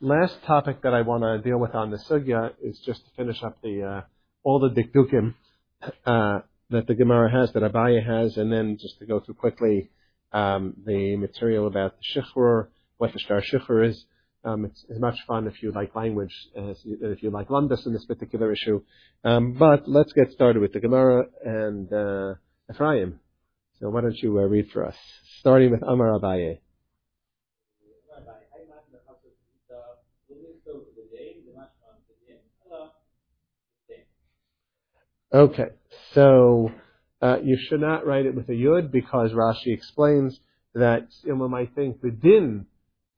last topic that I want to deal with on the sugya is just to finish up the uh, all the dikdukim uh, that the Gemara has, that Abaye has, and then just to go through quickly um, the material about the shichrur, what the star shichrur is. Um, it's as much fun if you like language as if you like Lumdus in this particular issue. Um, but let's get started with the Gemara and uh, Ephraim. So why don't you uh, read for us, starting with Amar Abaye. Okay, so uh, you should not write it with a yud because Rashi explains that someone might think the din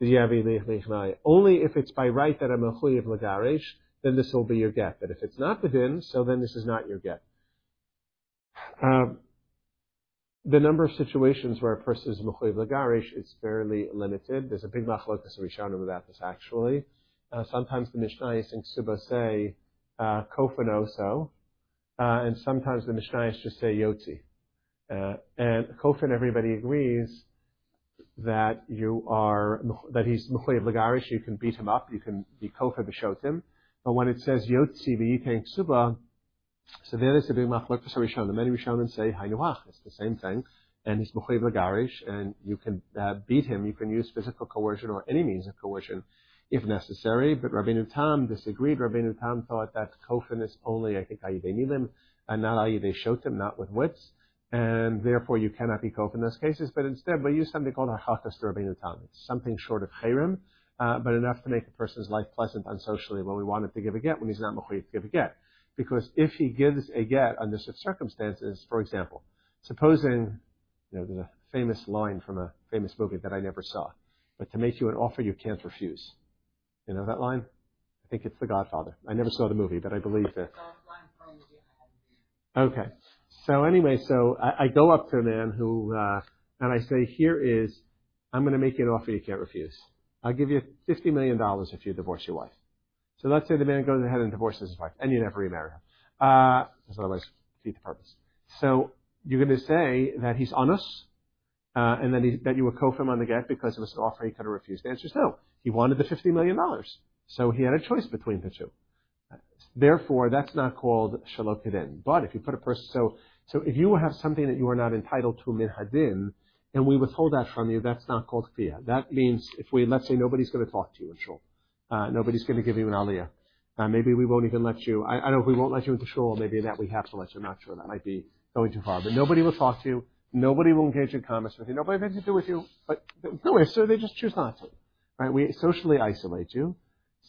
only if it's by right that I'm a chuyav lagarish, then this will be your get. But if it's not the din, so then this is not your get. Um, the number of situations where a person is mechuyev lagarish is fairly limited. There's a big machlokas rishonim about this actually. Uh, sometimes the Mishnayos in Ksuba say uh, kofanoso, and sometimes the Mishnayos just say yotzi. Uh, and kofan, everybody agrees that you are that he's mechuyev lagarish. You can beat him up. You can be kofa b'shotim. But when it says yotzi v'yiteng ksuba, so there is a big machlok for Rishonim. Many Rishonim say Hainuach. It's the same thing, and he's mechuyev lagarish, and you can uh, beat him. You can use physical coercion or any means of coercion if necessary. But Rabbeinu Tam disagreed. Rabbeinu Tam thought that kofin is only, I think, ayidei nilim, and not ayidei shotim, not with wits. And therefore you cannot be kofin in those cases, but instead we use something called hachakas to Rabbeinu Tam. It's something short of chayrim, uh, but enough to make a person's life pleasant unsocially when we want him to give a get, when he's not mechuyev to give a get. Because if he gives a get under such circumstances, for example, supposing, you know, there's a famous line from a famous movie that I never saw, but to make you an offer you can't refuse. You know that line? I think it's The Godfather. I never saw the movie, but I believe it. Okay. So anyway, so I, I go up to a man who, uh, and I say, here is, I'm going to make you an offer you can't refuse. I'll give you $50 million if you divorce your wife. So let's say the man goes ahead and divorces his wife, and you never remarry her. Uh, because otherwise, defeat the purpose. So you're going to say that he's honest, uh, and that, he, that you were kofim on the get because it was an offer he could have refused. The answer is no. He wanted the $50 million. So he had a choice between the two. Therefore, that's not called shalokidin. But if you put a person, so, so if you have something that you are not entitled to min hadin, and we withhold that from you, that's not called kfiyah. That means if we, let's say nobody's going to talk to you in shul. Uh, nobody's going to give you an aliyah. Uh, maybe we won't even let you, I, I don't know if we won't let you into shul, maybe that we have to let you, I'm not sure. That might be going too far. But nobody will talk to you. Nobody will engage in commerce with you. Nobody has to do with you. But no, so they just choose not to. Right? We socially isolate you.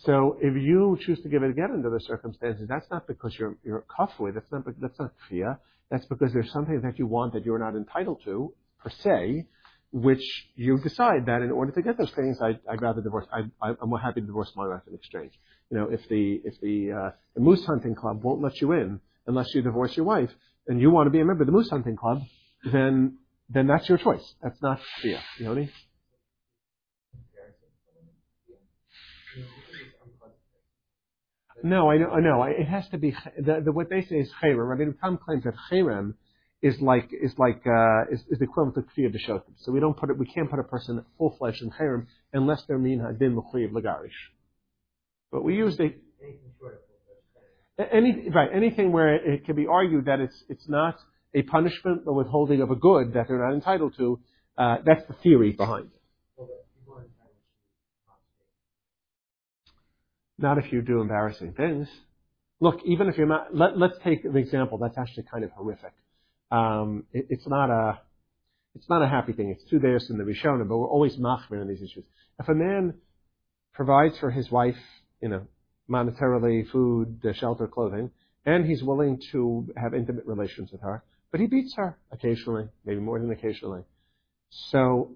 So if you choose to give it again under the circumstances, that's not because you're you're kafui. That's not that's not fear. That's because there's something that you want that you're not entitled to per se, which you decide that in order to get those things, I, would rather divorce. I, am more happy to divorce my wife in exchange. You know, if the if the, uh, the moose hunting club won't let you in unless you divorce your wife, and you want to be a member of the moose hunting club, then then that's your choice. That's not fear. You know what I mean? No, I know. No, it has to be the, the, what they say is chayrim. I mean, Tam claims that chayrim is like is like uh, is, is the equivalent to kfiyah b'shotim. So we don't put it. We can't put a person full fledged in chayrim unless they're min hadin l'chuyev lagarish. But we use the any right anything where it, it can be argued that it's it's not a punishment or withholding of a good that they're not entitled to. Uh, that's the theory behind it. Not if you do embarrassing things. Look, even if you're not, let, us take an example that's actually kind of horrific. Um, it, it's not a, it's not a happy thing. It's two days in the Rishona, but we're always machmir on these issues. If a man provides for his wife, you know, monetarily, food, shelter, clothing, and he's willing to have intimate relations with her, but he beats her occasionally, maybe more than occasionally. So,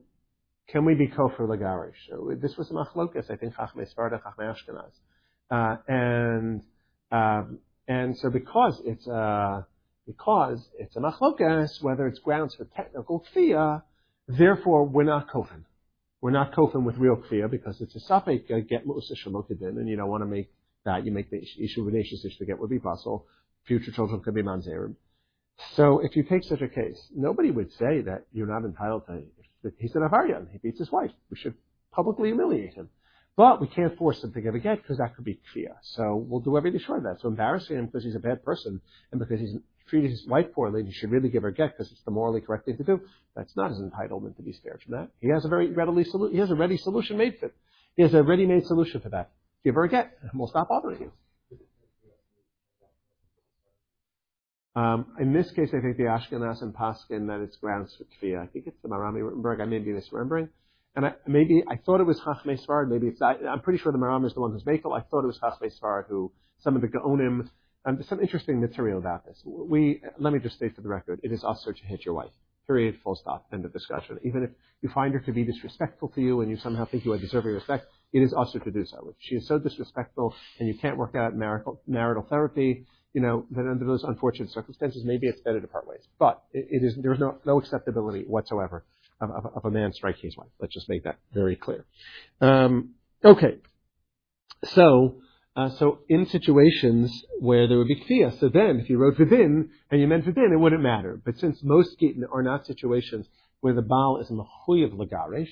can we be kofar lagarish? This was machlokas, I think, chachmei Sfarda, chachmei Ashkenaz. Uh, and, um, and so because it's a, because it's a machlokas, whether it's grounds for technical kfiyah, therefore we're not kofin. We're not kofin with real kfiyah because it's a safek uh, get mu'usa shalokidin, and you don't want to make that. You make the issue with ish to get would be possible. Future children could be mamzerim. So if you take such a case, nobody would say that you're not entitled to. He's an avarian. He beats his wife. We should publicly humiliate him. But we can't force him to give a get because that could be kfiyah. So we'll do everything short of that. So embarrassing him because he's a bad person and because he's treated his wife poorly and he should really give her a get because it's the morally correct thing to do. That's not his entitlement to be spared from that. He has a very readily solu- he has a ready solution made for it. He has a ready-made solution for that. Give her a get and we'll stop bothering you. Um, Um, in this case, I think the Ashkenaz and Paskin that it's grounds for kfiyah. I think it's the Marami Rothenburg. I may be misremembering. And I, maybe I thought it was Chachmei Svarad. Maybe it's I, am pretty sure the Maram is the one who's Bakel. I thought it was Chachmei Svarad who some of the Gaonim. And there's some interesting material about this. We let me just state for the record: it is assur to hit your wife. Period. Full stop. End of discussion. Even if you find her to be disrespectful to you and you somehow think you are deserving respect, it is assur to do so. If she is so disrespectful and you can't work out marital, marital therapy, you know, then under those unfortunate circumstances, maybe it's better to part ways. But it, it is there's no no acceptability whatsoever of, of, of, a man striking his wife. Let's just make that very clear. Um, okay, so. Uh, so in situations where there would be kfiyah, so then if you wrote vidin and you meant vidin, it wouldn't matter. But since most are not situations where the baal is mechuyev lagaresh,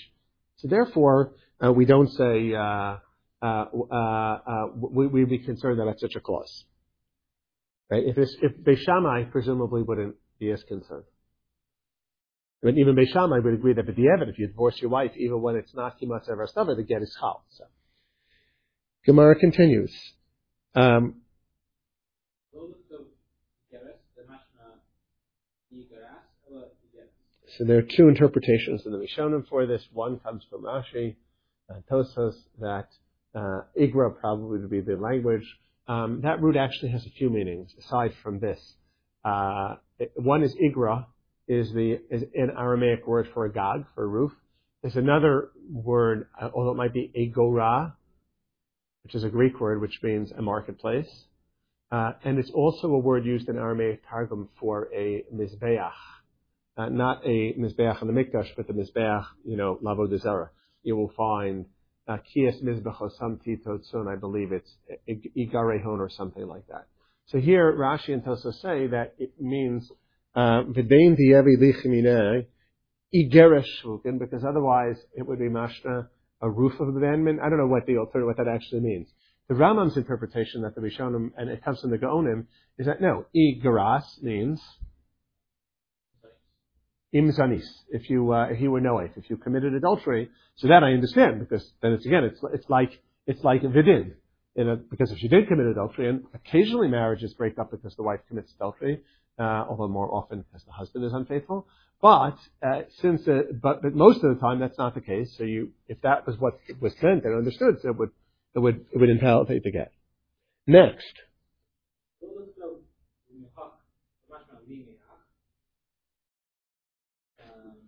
so therefore uh, we don't say uh, uh, uh, uh we would be concerned that that's such a clause. Right? If, if Beishamai presumably wouldn't be as concerned. But even Beishamai would agree that but the B'di'evet, if you divorce your wife, even when it's not Kimatz Ever the get is Chal. So. Gemara continues. Um, so there are two interpretations in the Rishonim for this. One comes from Rashi and Tosfos that uh, Igra probably would be the language um, that root actually has a few meanings aside from this. Uh, one is igra, is the is an Aramaic word for a gog for a roof. There's another word, uh, although it might be agora, which is a Greek word which means a marketplace, uh, and it's also a word used in Aramaic targum for a mizbeach, uh, not a mizbeach in the mikdash, but the mizbeach, you know, lavo de. You will find Kias Mizbecho Samti I believe it's Igarehon or something like that. So here Rashi and Tosa say that it means uh, V'dein Diyevi Lichimine Igeresh Shvukin, because otherwise it would be Mashna, a roof of abandonment. I don't know what the alternative, what that actually means. The Rambam's interpretation that the Rishonim, and it comes from the Gaonim, is that no, Igaras means imzanis, if you uh, if he were noeth, if you committed adultery. So that I understand because then it's again it's it's like it's like vidin. In a, because if she did commit adultery, and occasionally marriages break up because the wife commits adultery, uh, although more often because the husband is unfaithful. But uh, since uh, but, but most of the time that's not the case. So you if that was what was meant and understood, so it would it would it would entail to get. Next.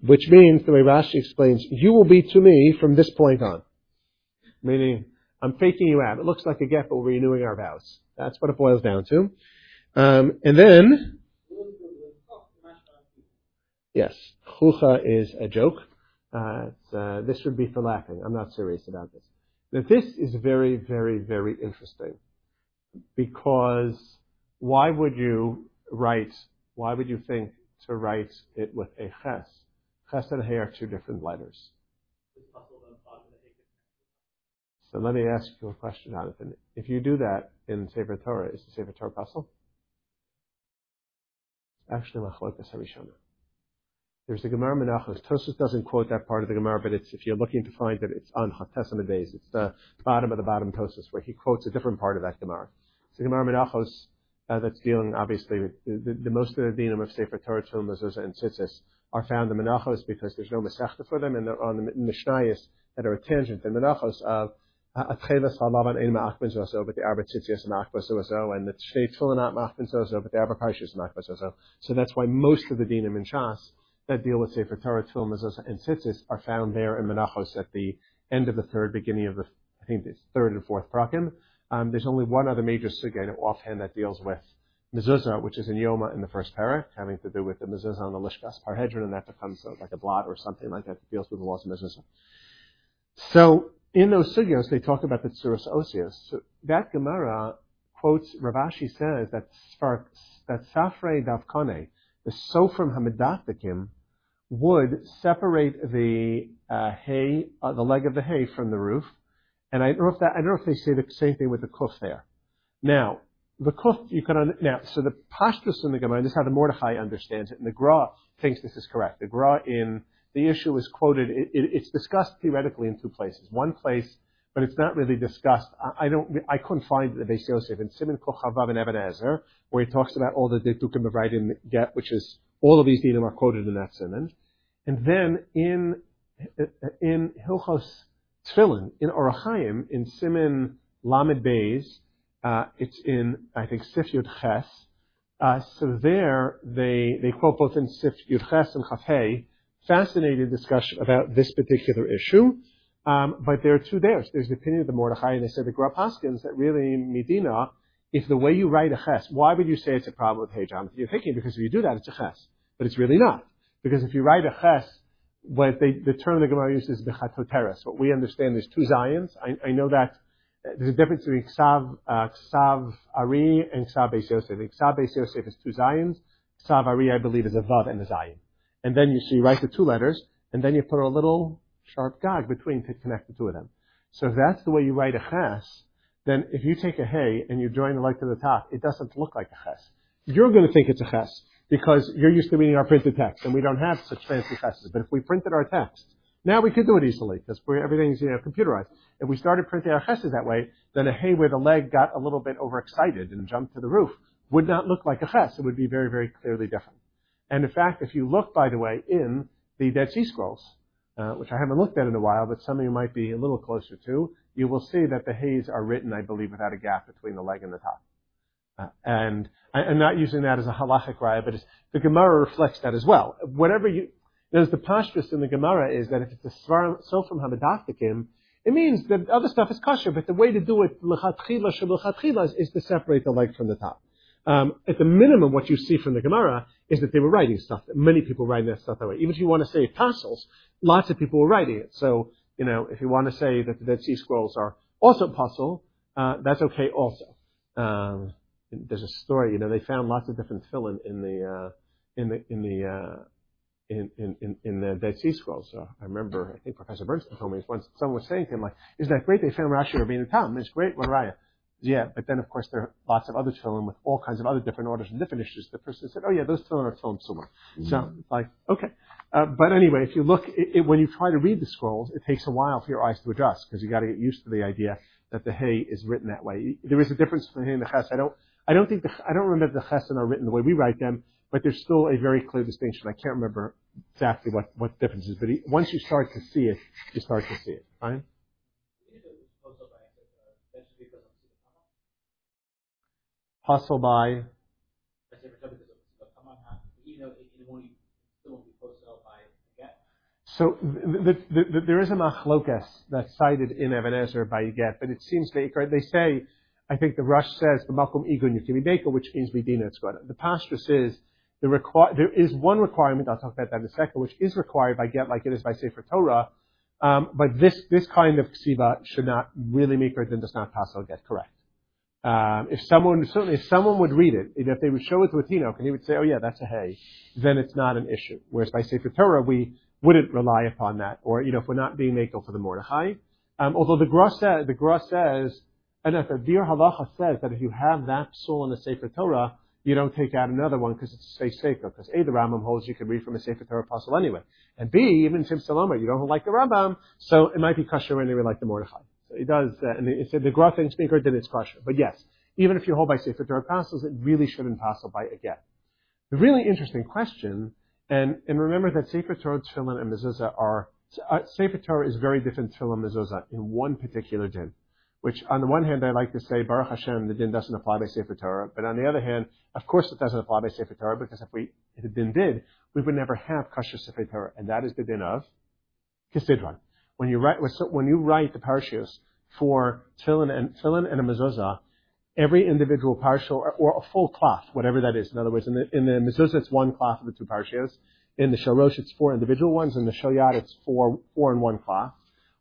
Which means, the way Rashi explains, you will be to me from this point on. Meaning, I'm faking you out. It looks like a get, but we're renewing our vows. That's what it boils down to. Um, and then, yes, chucha is a joke. Uh, uh, this would be for laughing. I'm not serious about this. Now, this is very, very, very interesting because why would you write? Why would you think to write it with a ches? Ches and He are two different letters. So let me ask you a question, Jonathan. If you do that in Sefer Torah, is the Sefer Torah pasul? Actually, Machlokas Harishona. There's the Gemara Menachos. Tosfos doesn't quote that part of the Gemara, but it's if you're looking to find it, it's on Chatesima days. It's the bottom of the bottom Tosfos where he quotes a different part of that Gemara. It's the Gemara Menachos uh, that's dealing obviously with the, the, the most of the dinam of Sefer Torah, Tul, Mezuzah, and Tzitzis are found in Menachos because there's no Masechta for them, and they're on the Mishnayos that are tangent in Menachos of Atchelas Halavan Ein Ma'achben Zoso, but the Arba Tzitzias Ma'achba Zoso, and the Shnei Tfilinat Ma'achben Zoso, but the Arba Parshas Ma'achba Zoso. So that's why most of the dinim in Shas that deal with Sefer Torah, Tfil, Mezuzah, and Tzitzis are found there in Menachos at the end of the third, beginning of the, I think it's third and fourth prakim. Um, there's only one other major sugya offhand that deals with mezuzah, which is in Yoma in the first parak, having to do with the mezuzah on the Lishkas Parhedron, and that becomes like a blot or something like that that deals with the laws of mezuzah. So in those sugyos, they talk about the tsuras osios. So that Gemara quotes, Rav Ashi says that that Safrei Davkane, the Sofrim Hamidatikim, would separate the uh, hay, uh, the leg of the hay from the roof, And I don't know if that, I don't know if they say the same thing with the kuf there. Now, the kuf, you can, now, so the pashtus in the Gemara, this is how the Mordechai understands it, and the Gra thinks this is correct. The Gra in, the issue is quoted, it, it, it's discussed theoretically in two places. One place, but it's not really discussed. I, I don't, I couldn't find the Beis Yosef in Simon Kochavav and Eben Ezer, where he talks about all the Dikdukim of right Get, which is, all of these dinim are quoted in that Simon. And then in, in Hilchos Tfilin, in Orachayim, in Simon Lamed Beis, uh, it's in, I think, Sif Yud Ches. Uh, so there, they, they quote both in Sif Yud Ches and Chafhei, fascinating discussion about this particular issue. Um, but there are two there. There's the opinion of the Mordechai, and they said the Gra Paskins that really Medina, if the way you write a ches, why would you say it's a problem with Jonathan? You're thinking because if you do that, it's a ches. But it's really not. Because if you write a ches, what they, the term the Gemara uses is bechatoteres. What we understand is two Zions. I, I know that there's a difference between Ksav, uh, Ksav Ari and Ksav Beis Yosef. Ksav Beis Yosef is two Zions. Ksav Ari, I believe, is a Vav and a Zion. And then you, so you write the two letters, and then you put a little sharp gag between to connect the two of them. So if that's the way you write a ches, then if you take a hey and you join the leg to the top, it doesn't look like a ches. You're going to think it's a ches because you're used to reading our printed text, and we don't have such fancy cheses. But if we printed our text, now we could do it easily because everything's you know computerized. If we started printing our cheses that way, then a hay where the leg got a little bit overexcited and jumped to the roof would not look like a ches. It would be very, very clearly different. And in fact, if you look, by the way, in the Dead Sea Scrolls, uh, which I haven't looked at in a while, but some of you might be a little closer to, you will see that the hays are written, I believe, without a gap between the leg and the top. Uh, and I, am not using that as a halachic raya, but the Gemara reflects that as well. Whatever you, there's the pashtus in the Gemara is that if it's a sofrim hamadaftikim, it means that other stuff is kosher, but the way to do it is, is to separate the leg from the top. Um, at the minimum, what you see from the Gemara is that they were writing stuff. That many people writing that stuff that way. Even if you want to say tassels, lots of people were writing it. So, you know, if you want to say that the Dead Sea Scrolls are also pasul, uh, that's okay also. Um, there's a story, you know, they found lots of different tefillin in the, uh, in the, in the, uh, in, in, in the Dead Sea Scrolls. So I remember, I think Professor Bernstein told me once someone was saying to him, like, isn't that great? They found Rashi Rabbeinu Tam. It's great, what Raya. Yeah, but then of course there are lots of other tefillin with all kinds of other different orders and different issues. The person said, "Oh yeah, those tefillin are tefillin psuma." Mm-hmm. So like, okay, uh, but anyway, if you look, it, it, when you try to read the scrolls, it takes a while for your eyes to adjust because you got to get used to the idea that the hay is written that way. There is a difference between hay and the ches. I don't, I don't think the, I don't remember the chesin are written the way we write them, but there's still a very clear distinction. I can't remember exactly what what the difference is, but once you start to see it, you start to see it. Fine. hustle by. So the, the, the, there is a machlokas that's cited in Even Ezer by Get, but it seems they, they say, I think the Rush says the Malkum Igun Yukimi which means Medina good. The pastus is the there is one requirement, I'll talk about that in a second, which is required by Get like it is by Sefer Torah, um, but this, this kind of ksiva should not really make or then does not pass get correct. Um, if someone certainly if someone would read it, if they would show it to a Tino, and he would say, "Oh yeah, that's a hay," then it's not an issue. Whereas by Sefer Torah, we wouldn't rely upon that, or you know, if we're not being makel for the Mordechai. Um, although the Gra says, the Gra says, and if the Biur Halacha says that if you have that psul in the Sefer Torah, you don't take out another one because it's a safe sefer. Because A, the Rambam holds you can read from a Sefer Torah apostle anyway. And B, even Tim Salomar, you don't like the Rambam, so it might be kosher anyway like the Mordechai. So it does, uh, and it said the Gra thinks speaker then it's kosher. But yes, even if you hold by Sefer Torah apostles, it really shouldn't pass by again. The really interesting question, and, and remember that Sefer Torah, Tefillin, and Mezuzah are, uh, Sefer Torah is very different Tefillin and Mezuzah in one particular din. Which, on the one hand, I like to say, Baruch Hashem, the din doesn't apply by Sefer Torah. But on the other hand, of course it doesn't apply by Sefer Torah because if we, if the din did, we would never have kosher Sefer Torah. And that is the din of Kisidron. When you write, when you write the parashiyos for tefillin and tefillin and a mezuzah, every individual partial or, or, a full cloth, whatever that is. In other words, in the in the mezuzah it's one cloth of the two parashiyos. In the shalosh it's four individual ones. In the shoyat it's four four in one cloth.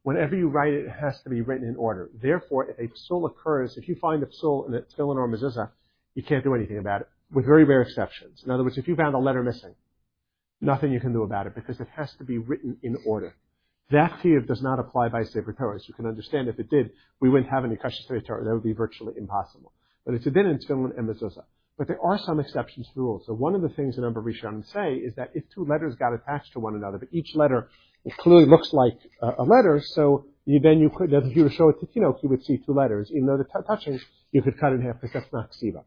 Whenever you write it, it has to be written in order. Therefore, if a psul occurs, if you find a psul in a tefillin or mezuzah, you can't do anything about it, with very rare exceptions. In other words, if you found a letter missing, nothing you can do about it because it has to be written in order. That chiyuv does not apply by Sefer Torah. So you can understand if it did, we wouldn't have any Kasha Sefer Torah. That would be virtually impossible. But it's a din in Tefillin and Mezuzah. But there are some exceptions to the rule. So one of the things a number of Rishonim say is that if two letters got attached to one another, but each letter clearly looks like a, a letter, so you, then you could, if you were to show it to Tinok, you would see two letters. Even though the t- touching, you could cut it in half because that's not ksiva.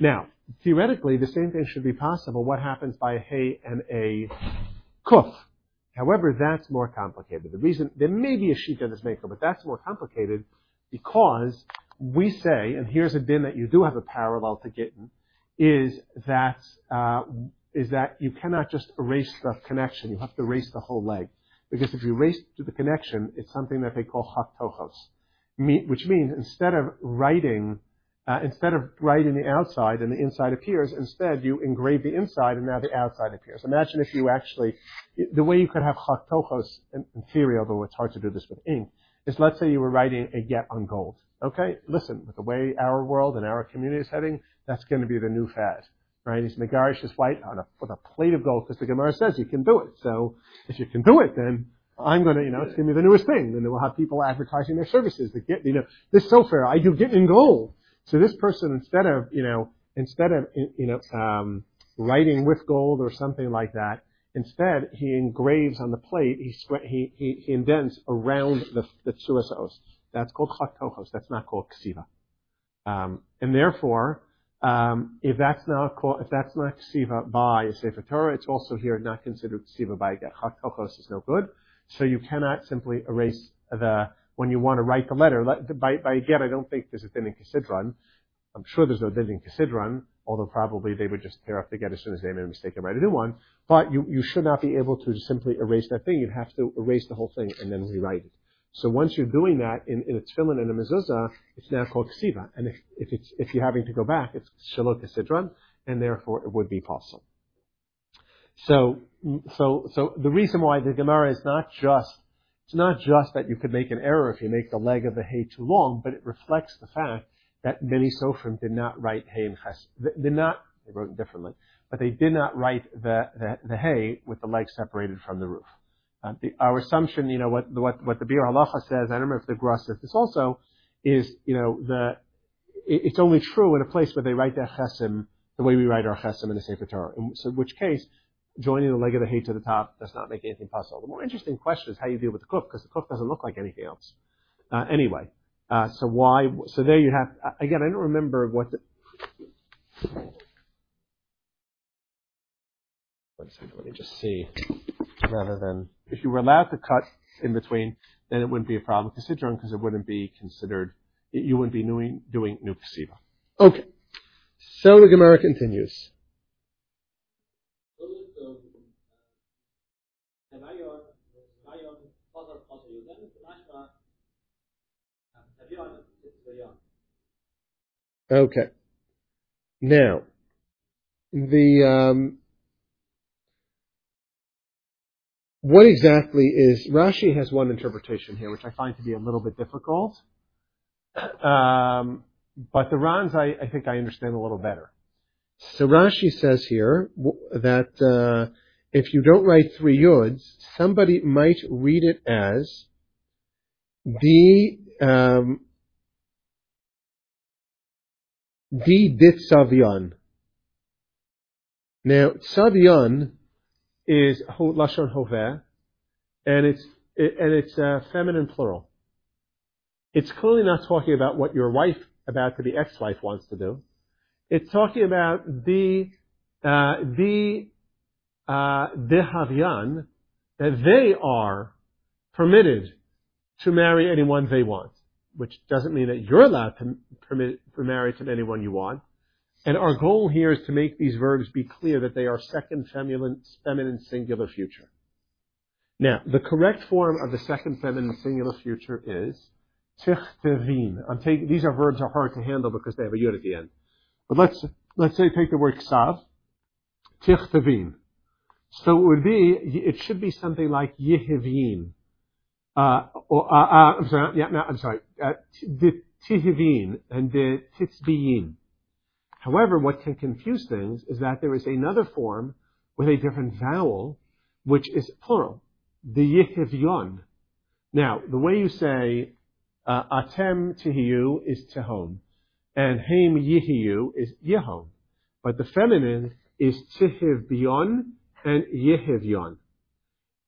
Now, theoretically, the same thing should be possible. What happens by a hay and a kuf? However, that's more complicated. The reason, there may be a sheet in this maker, but that's more complicated because we say, and here's a din that you do have a parallel to Gittin, is that, uh, is that you cannot just erase the connection, you have to erase the whole leg. Because if you race to the connection, it's something that they call haktochos, which means instead of writing uh, instead of writing the outside and the inside appears, instead you engrave the inside and now the outside appears. Imagine if you actually, the way you could have chaktochos in, in theory, although it's hard to do this with ink, is let's say you were writing a get on gold. Okay, listen, with the way our world and our community is heading, that's going to be the new fad. Right? He's megarish is white on a, with a plate of gold because the Gemara says you can do it. So if you can do it, then I'm going to, you know, it's going to be the newest thing. And we'll have people advertising their services. That get, you know, this so fair. I do get in gold. So this person, instead of, you know, instead of, you know, um, writing with gold or something like that, instead he engraves on the plate, he, he, he, he indents around the, the tsuasos. That's called chaktochos. That's not called ksiva. Um, and therefore, Um, if that's not if that's not ksiva by a sefer Torah, it's also here not considered ksiva by get. Chaktochos is no good. So you cannot simply erase the when you want to write the letter. By, by again, I don't think there's a din in Kisidron. I'm sure there's no din in Kisidron, although probably they would just tear up the get as soon as they made a mistake and write a new one. But you, you should not be able to simply erase that thing. You'd have to erase the whole thing and then rewrite it. So once you're doing that in, in a tefillin and a mezuzah, it's now called ksiva. And if, if, it's, if you're having to go back, it's shalot kisidron, and therefore it would be possible. So, mm, so, so the reason why the Gemara is not just it's not just that you could make an error if you make the leg of the hay too long, but it reflects the fact that many Sofrim did not write hay and ches. Did not, they wrote it differently, but they did not write the, the, the hay with the leg separated from the roof. Uh, our assumption, you know, what, what, what the Biur Halacha says, I don't remember if the Gra says this also, is, you know, it's only true in a place where they write their chesim the way we write our chesim in the Sefer Torah. In which case, joining the leg of the hay to the top does not make anything possible. The more interesting question is how you deal with the kuf, because the kuf doesn't look like anything else. Uh, anyway, uh, so why? So there you have. Again, I don't remember what the. One second, let me just see. Rather than if you were allowed to cut in between, then it wouldn't be a problem considering because it wouldn't be considered. You wouldn't be doing doing new Okay. So the Gemara continues. Okay. Now, the um, what exactly is Rashi has one interpretation here, which I find to be a little bit difficult. Um, but the Rans, I, I, think I understand a little better. So Rashi says here that uh, if you don't write three yuds, somebody might read it as the um, di dit savion. Now, savion is lashon hoveh, and it's and it's uh, feminine plural. It's clearly not talking about what your wife, about to be ex-wife, wants to do. It's talking about the uh, the uh, dehavian that they are permitted to marry anyone they want, which doesn't mean that you're allowed to permit to marry to anyone you want. And our goal here is to make these verbs be clear that they are second feminine, feminine singular future. Now, the correct form of the second feminine singular future is tichtevin. I'm taking, these are verbs are hard to handle because they have a yud at the end. But let's, let's say take the word ksav, tichtevin. So it would be, it should be something like yihivin. Uh, or, uh, uh, I'm sorry, yeah, no, I'm sorry, uh, the tihivin and the titzbiyin. However, what can confuse things is that there is another form with a different vowel, which is plural, the yihivyon. Now, the way you say uh, atem tihiyu is tehom, and heim yihiyu is yehom. But the feminine is tihivyon and yehivyon.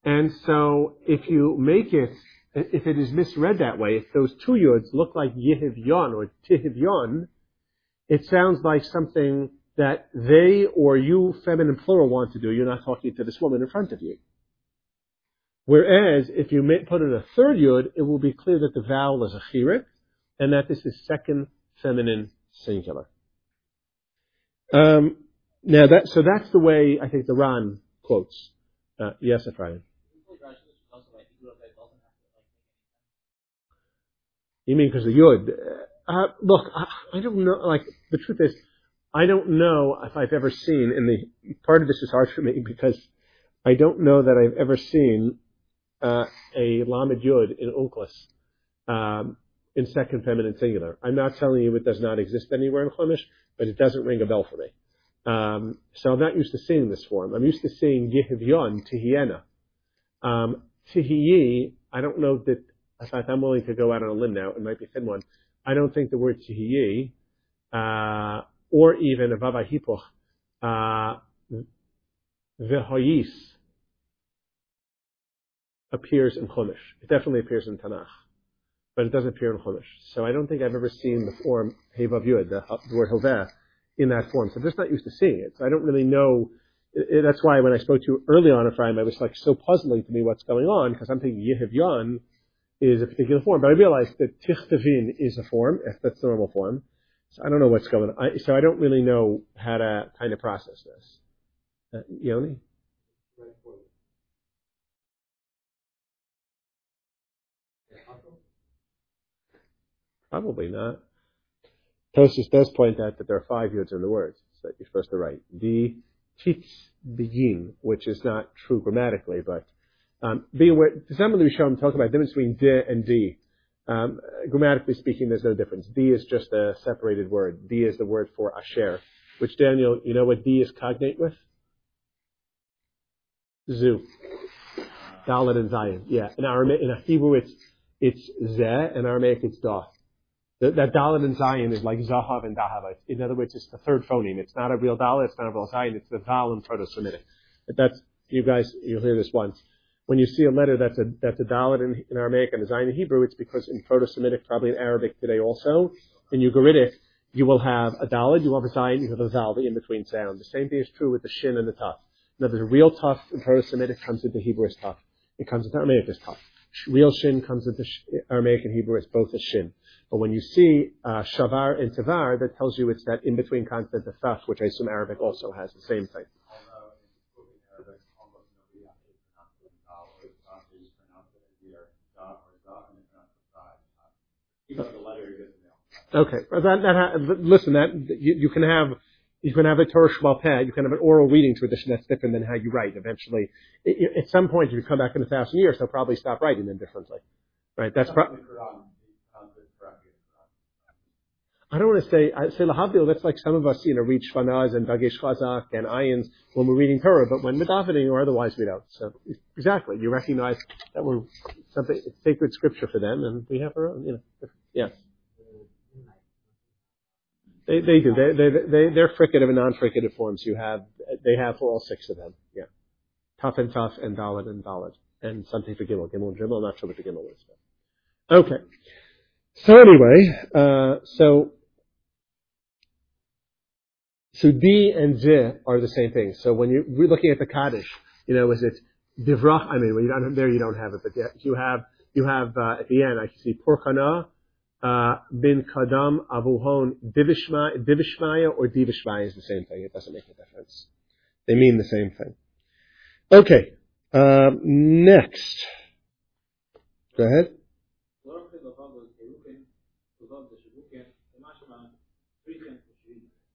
And so if you make it, if it is misread that way, if those two yods look like yehivyon or tihivyon, it sounds like something that they or you, feminine plural, want to do. You're not talking to this woman in front of you. Whereas if you put in a third yud, it will be clear that the vowel is a chirik, and that this is second feminine singular. Um, now that so that's the way I think the Ran quotes. Uh, yes, Ephraim. You mean because the yud? Uh, look, I, I don't know. Like the truth is, I don't know if I've ever seen. And the part of this is hard for me because I don't know that I've ever seen uh, a lamed yud in Onkelos um, in second feminine singular. I'm not telling you it does not exist anywhere in Chumash, but it doesn't ring a bell for me. Um, so I'm not used to seeing this form. I'm used to seeing Yihivyon, Tihiena. Um, Tihiyi, I don't know that, in fact, I'm willing to go out on a limb now, it might be a thin one. I don't think the word Tihiyi, uh, or even a Vava Hipuch, uh, appears in Chumash. It definitely appears in Tanakh, but it doesn't appear in Chumash. So I don't think I've ever seen the form Hevav Yud, the, the word Hoveh, in that form. So I'm just not used to seeing it. So I don't really know. It, it, that's why when I spoke to you early on Ephraim, I was like so puzzling to me what's going on because I'm thinking Yehiv Yon is a particular form, but I realized that Tichtavin is a form, if that's the normal form. So I don't know what's going on. I, so I don't really know how to kind of process this. Uh, Yoni? Probably not. Tosfos does point out that there are five yods in the words that you're supposed to write. The titz begin, which is not true grammatically, but be aware. Some of the Rishonim talk about the difference between de and d. Um, grammatically speaking, there's no difference. D is just a separated word. D is the word for asher, which Daniel, you know what D is cognate with? Zu. Dalet and Zion. Yeah. In Aramaic, in Hebrew, it's it's zeh. In Aramaic, it's da. That, that Dalet and Zion is like Zahav and Dahava. In other words, it's the third phoneme. It's not a real Dalet, it's not a real Zion, it's the vowel in Proto-Semitic. But that's, you guys, you'll hear this once. When you see a letter that's a, that's a Dalet in, in Aramaic and a Zion in Hebrew, it's because in Proto-Semitic, probably in Arabic today also, in Ugaritic, you will have a Dalet, you have a Zion, you have a vowel, the in-between sound. The same thing is true with the Shin and the Tuf. Now, there's a real Tuf in Proto-Semitic comes into Hebrew as Tuf. It comes into Aramaic as Tuf. Real Shin comes into Aramaic and Hebrew as both a Shin. But when you see uh, shavar and tavar, that tells you it's that in between consonant of thaf, which I assume Arabic also has the same thing. Okay, that, that, listen, that you, you, can have you can have a Torah Peh, you can have an oral reading tradition that's different than how you write. Eventually, it, at some point, if you come back in a thousand years, they'll probably stop writing them differently, right? That's probably. I don't want to say, I say lahavdil, that's like some of us, you know, read shvanaz and dagesh chazak and ayins when we're reading Torah, but when we're davening or otherwise we don't. So, exactly, you recognize that we're something, it's sacred scripture for them and we have our own, you know, yes. They, they do. They, they, they, they're fricative and non-fricative forms. You have, they have for all six of them. Yeah. Tough and tough and Dalit and Dalit. And something for Gimel. Gimel and Gimel. Not sure what the Gimel is. But. Okay. So anyway, uh, so so D and Z are the same thing. So when you're looking at the Kaddish, you know, is it Divrach? I mean, well, you don't, there you don't have it, but you have, you have, uh, at the end, I can see Porkana, uh, bin Kadam, Avuhon, divishma Divishmaya, or Divishmaya is the same thing. It doesn't make a difference. They mean the same thing. Okay. Um, next. Go ahead.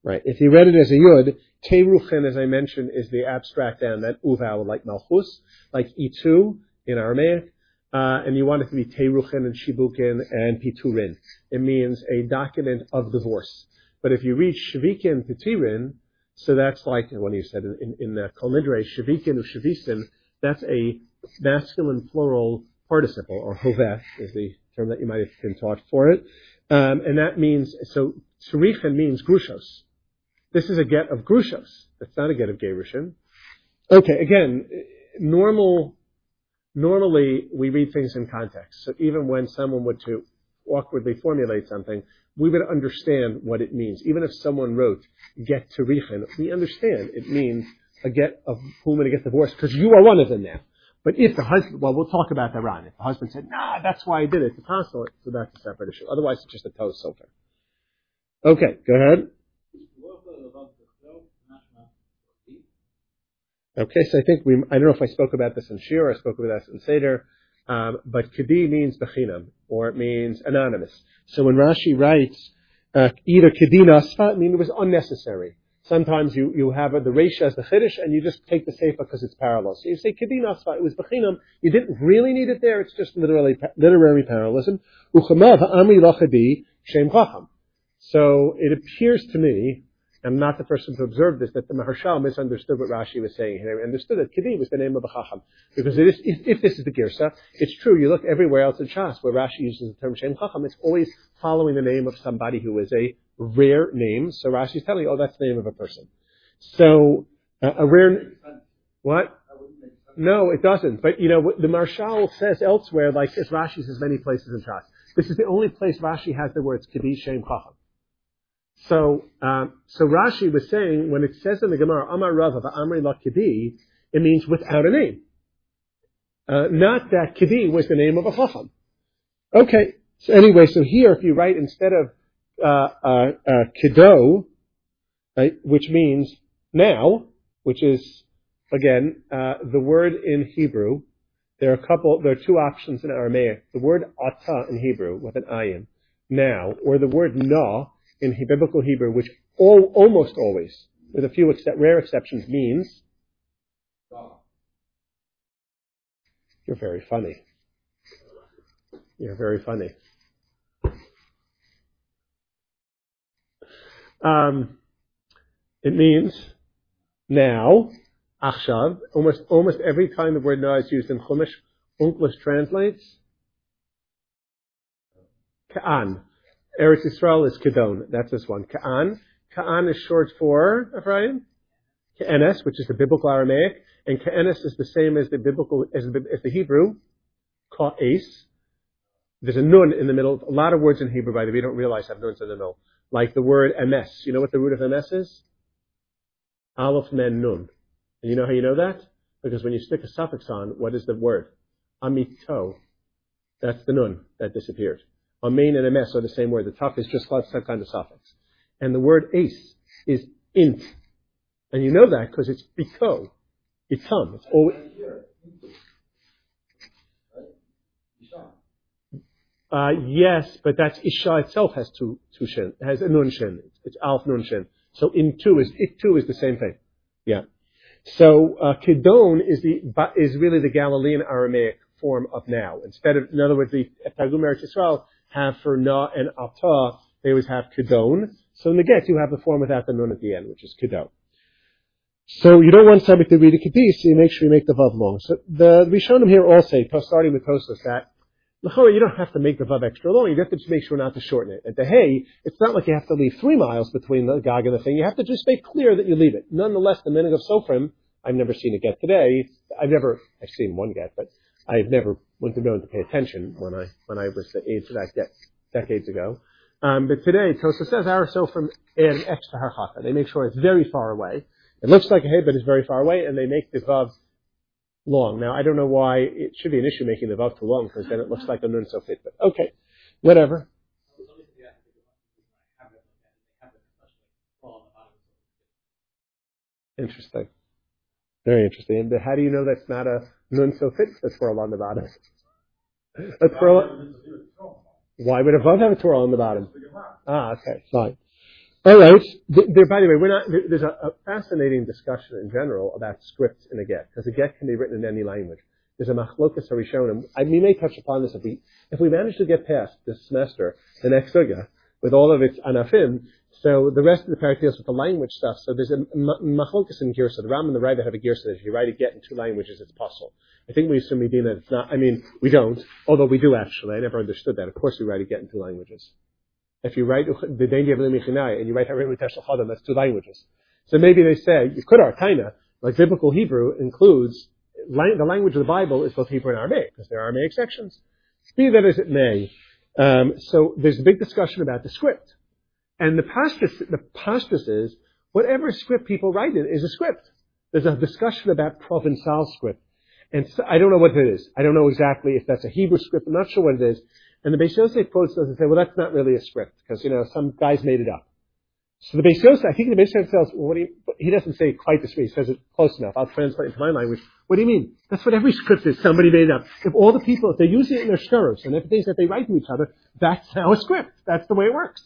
Right. If you read it as a yud, teruchen, as I mentioned, is the abstract and that uval, like malchus, like itu in Aramaic, uh, and you want it to be teruchen and shibukin and piturin. It means a document of divorce. But if you read shvikin Piturin, so that's like when you said in, in, in the Kol Nidre, shavikin or shavisin, that's a masculine plural participle, or hoveh is the term that you might have been taught for it. Um, and that means, so tzrichen means grushos. This is a get of grushos. That's not a get of gerushin. Okay, again, normal, normally we read things in context. So even when someone would to awkwardly formulate something, we would understand what it means. Even if someone wrote get to tzrichen, we understand it means a get of whom to get divorced because you are one of them now. But if the husband, well, we'll talk about that, Ron. If the husband said, nah, that's why I did it, it's apostle, so that's a separate issue. Otherwise, it's just a toast so. Okay, go ahead. Okay, so I think we, I don't know if I spoke about this in Shir I spoke about this in Seder, um, but Kedi means Bechinam, or it means anonymous. So when Rashi writes, uh, either Kedi Nasfa, I mean it was unnecessary. Sometimes you, you have a, the Reisha as the Chiddush, and you just take the Sefer because it's parallel. So you say Kedin Asfa, it was Bechinam. You didn't really need it there. It's just literally literary parallelism. Uchamav Amri Lachadi Shem Chacham. So it appears to me, I'm not the person to observe this, that the Maharshal misunderstood what Rashi was saying here. He understood that Kedi was the name of a Chacham. Because if, if, this is the Girsa, it's true, you look everywhere else in Shas where Rashi uses the term Shem Chacham, it's always following the name of somebody who is a rare name. So Rashi is telling you, oh, that's the name of a person. So uh, a rare, what? No, it doesn't. But you know, the Maharshal says elsewhere, like as Rashi says many places in Shas, this is the only place Rashi has the words Kadish Shem Chacham. So, um, so Rashi was saying when it says in the Gemara Amar Rava Amri La Kadi, it means without a name. Uh, not that Kadi was the name of a Chacham. Okay. So anyway, so here if you write instead of uh, uh, uh, kido, right, which means now, which is again uh, the word in Hebrew. There are a couple. There are two options in Aramaic. The word ata in Hebrew with an ayin, now, or the word na in biblical Hebrew, which all, almost always, with a few rare exceptions, means. You're very funny. You're very funny. Um, it means now, achshav. Almost almost every time the word now is used in Chumash, Onkelos translates Ka'an. Eretz Yisrael is Kedon. That's this one. Ka'an. Ka'an is short for Ephraim. Ka'enes, which is the biblical Aramaic, and Ka'enes is the same as the biblical as the, as the Hebrew. Ka'es. There's a nun in the middle. A lot of words in Hebrew, by the way, don't realize have nuns in the middle. Like the word MS. You know what the root of MS is? Aleph men nun. And you know how you know that? Because when you stick a suffix on, what is the word? Amito. That's the nun that disappeared. Amen and MS are the same word. The tough is just some kind of suffix. And the word ace is int. And you know that because it's biko. It's Itam. It's always, Uh, yes, but that's Isha itself has two, two shin, has a nun shin. It's alf nun shin. So in two is, it too is the same thing. Yeah. So, uh, Kidon is the, is really the Galilean Aramaic form of now. Instead of, in other words, the Targum Eretz Yisrael have for Na and Ata, they always have Kidon. So in the Get, you have the form without the nun at the end, which is Kidon. So you don't want somebody to read a Kaddish, so you make sure you make the Vav long. So the Rishonim here all say, starting with Tosfos, that you don't have to make the Vav extra long. You have to just make sure not to shorten it. At the Hay, it's not like you have to leave three miles between the Gog and the thing. You have to just make clear that you leave it. Nonetheless, the minute of Sofrim, I've never seen it get today. I've never, I've seen one get, but I've never went to know to pay attention when I, when I was the age of that get decades ago. Um, but today, Tosa says our Sofrim add an extra harchata. They make sure it's very far away. It looks like a hay, but it's very far away, and they make the Vav long. Now, I don't know why it should be an issue making the vav too long, because then it looks like a nun so fit. But okay, whatever. Interesting. Very interesting. And how do you know that's not a nun so fit that's twirl on the bottom? A twirl. Why would a vav have a twirl on the bottom? Ah, okay, fine. All right. There, by the way, we're not, there's a, a, fascinating discussion in general about scripts in a get, because a get can be written in any language. There's a machlokas harishonim. I, we may touch upon this if we, if we manage to get past this semester, the next sugya, with all of its anafim, so the rest of the parak deals with the language stuff. So there's a machlokas in Girsa. The Ram and the Rava have a Girsa. If you write a get in two languages, it's possible. I think we assume Medina, it's not, I mean, we don't, although we do actually. I never understood that. Of course we write a get in two languages. If you write the danger of and you write Harim Chodam, that's two languages. So maybe they say, you could Arkaina, like biblical Hebrew includes, the language of the Bible is both Hebrew and Aramaic, because there are Aramaic sections. Be that as it may, um, so there's a big discussion about the script. And the pashtus, the pashtus is, whatever script people write in is a script. There's a discussion about Provençal script. And so, I don't know what it is. I don't know exactly if that's a Hebrew script. I'm not sure what it is. And the Beis Yosef quotes us and say, well, that's not really a script, because, you know, some guys made it up. So the Beis Yosef, I think the Beis Yosef says, well, what do you, he doesn't say quite this way. He says it close enough. I'll translate it into my language. What do you mean? That's what every script is. Somebody made it up. If all the people, if they're using it in their shturos and everything that they write to each other, that's now a script. That's the way it works.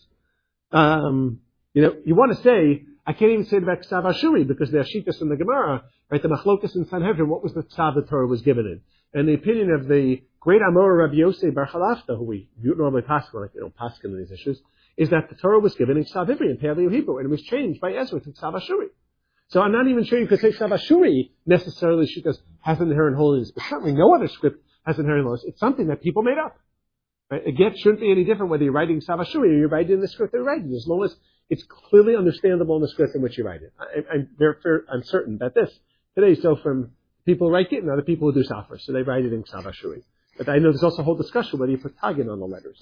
Um, you know, you want to say, I can't even say it about Ksav Ashuri because the Ashitas in the Gemara, right, the Machlokas in Sanhedrin, what was the Ksav the Torah was given in? And the opinion of the great Amor Rabbi Yosef Bar Chalafta, who we normally pass like, you know, pass on these issues, is that the Torah was given in Ksav Ivri, in Paleo Hebrew, and it was changed by Ezra to Ksav Ashuri. So I'm not even sure you could say Ksav Ashuri necessarily because has inherent holiness, but certainly no other script has inherent holiness. It's something that people made up. A get shouldn't be any different whether you're writing Savashuri or you're writing in the script they're writing, as long as it's clearly understandable in the script in which you write it. I, am therefore I'm certain that this today, so from people who write it and other people who do Safar, so they write it in Savashuri. But I know there's also a whole discussion whether you put Tagin on the letters.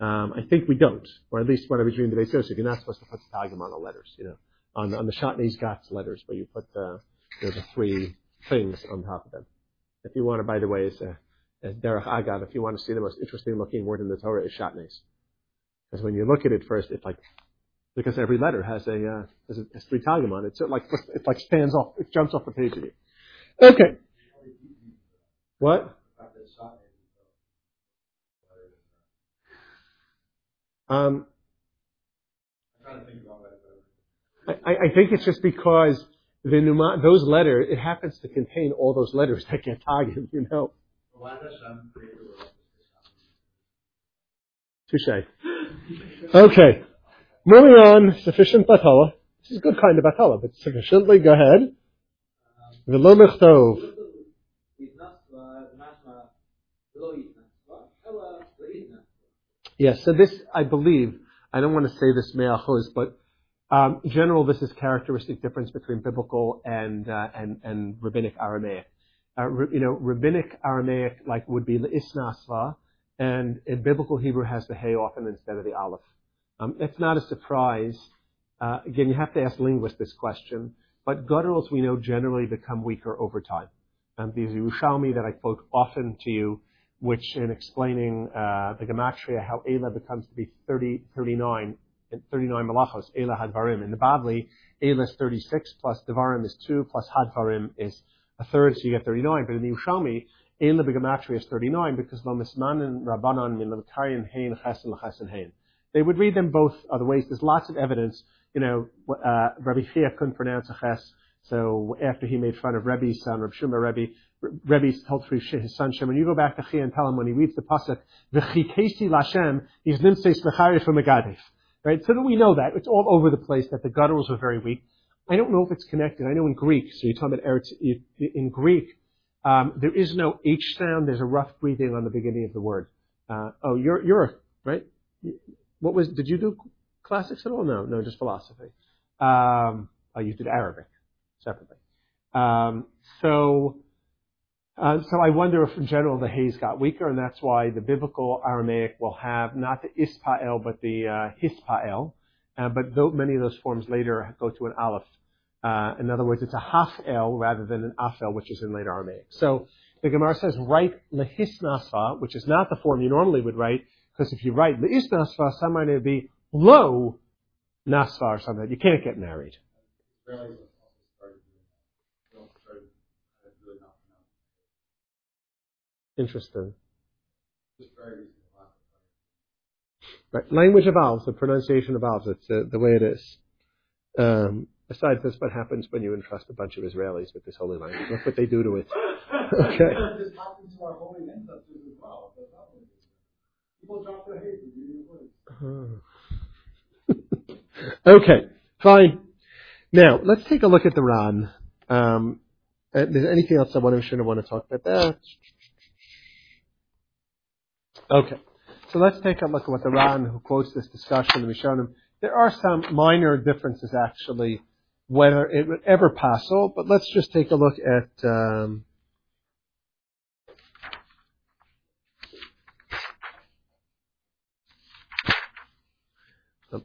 Um, I think we don't, or at least when I was reading the Beis Yosef, you're not supposed to put the Tagim on the letters, you know, on, on the Shatnez Gatz letters where you put the, you know, the three things on top of them. If you want to, by the way, as, a, as Derech Agav, if you want to see the most interesting looking word in the Torah is Shatnez. Because when you look at it first, it's like, because every letter has a, uh, has, a has three Tagim on it, so it like, it like stands off, it jumps off the page you. Okay. What? Um, I, I think it's just because the Numa, those letters, it happens to contain all those letters that get tagged, you know. Touche. Okay. Moving on, sufficient batala. This is a good kind of batala, but sufficiently, go ahead. V'lo mechtov. Yes, so this, I believe, I don't want to say this me'achos, but um, in general, this is characteristic difference between biblical and uh, and and rabbinic Aramaic. Uh, you know, rabbinic Aramaic like would be isnasva, and in biblical Hebrew has the hay often instead of the aleph. Um, it's not a surprise. Uh, again, you have to ask linguists this question, but gutturals we know generally become weaker over time. Um, the Yerushalmi that I quote often to you which in explaining uh, the gematria, how Ela becomes to be 30, 39, 39 malachos, Ela hadvarim. In the Bavli, Ela is 36 plus Devarim is 2 plus hadvarim is a third, so you get 39. But in the Yerushalmi, Ela begematria is 39 because lo mismanin rabbanon min lemkarian hein chesen l'chesen hein. They would read them both other ways. There's lots of evidence. You know, uh, Rabbi Chia couldn't pronounce a ches, so after he made fun of Rebbe's son, Rabbi Shuma Rebbe, Rebbe told through his son Shem, when you go back to Chia and tell him when he reads the pasuk, "V'chikesi Lashem," he's nimseis mecharish megadef. Right? So that we know that it's all over the place that the gutturals were very weak. I don't know if it's connected. I know in Greek, so you're talking about in Greek, um, there is no H sound. There's a rough breathing on the beginning of the word. Uh, oh, you're you're right. What was? Did you do classics at all? No, no, just philosophy. Um, oh, you did Arabic separately. Um, so uh, so I wonder if in general the haze got weaker, and that's why the biblical Aramaic will have not the ispael but the uh, hispael. Uh, but though many of those forms later go to an aleph. Uh, in other words, it's a half el rather than an afel, which is in later Aramaic. So the Gemara says write lehisnasva, which is not the form you normally would write, because if you write lehisnasva, it would be low nasva or something. You can't get married. Interesting. Right. Language evolves, the pronunciation evolves. It's uh, the way it is. Um, besides this, what happens when you entrust a bunch of Israelis with this holy language? Look what they do to it. okay. This happens to our holy ancestors as well. People drop their okay, fine. Now, let's take a look at the Ran. Um, Uh, is there anything else I want to, want to talk about that? Okay. So let's take a look at what the Ran, who quotes this discussion in Rishonim, there are some minor differences actually, whether it would ever passel, but let's just take a look at, um,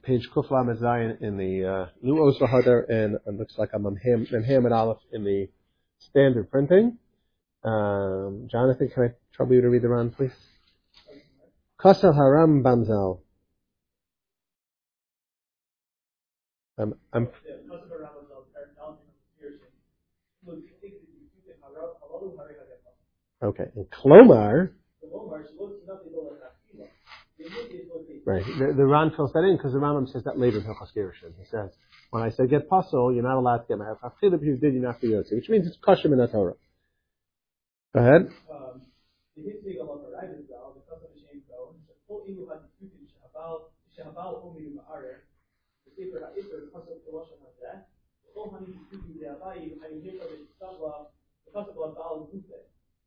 page Kuflam Zayin in the uh, Vahadar, and it looks like I'm on Ham, and Aleph in the standard printing. Um, Jonathan, can I trouble you to read the Ran, please? Kasar Haram Bamzal. I'm, I'm Okay, and Klomar. Right, the, the Ran fills that in because the Rambam says that later in Hilchas Gerushin. He says, when I say get pasul, you're not allowed to get my If you did, you're not to Yotzi, which means it's kosher in the Torah. Go ahead. Um,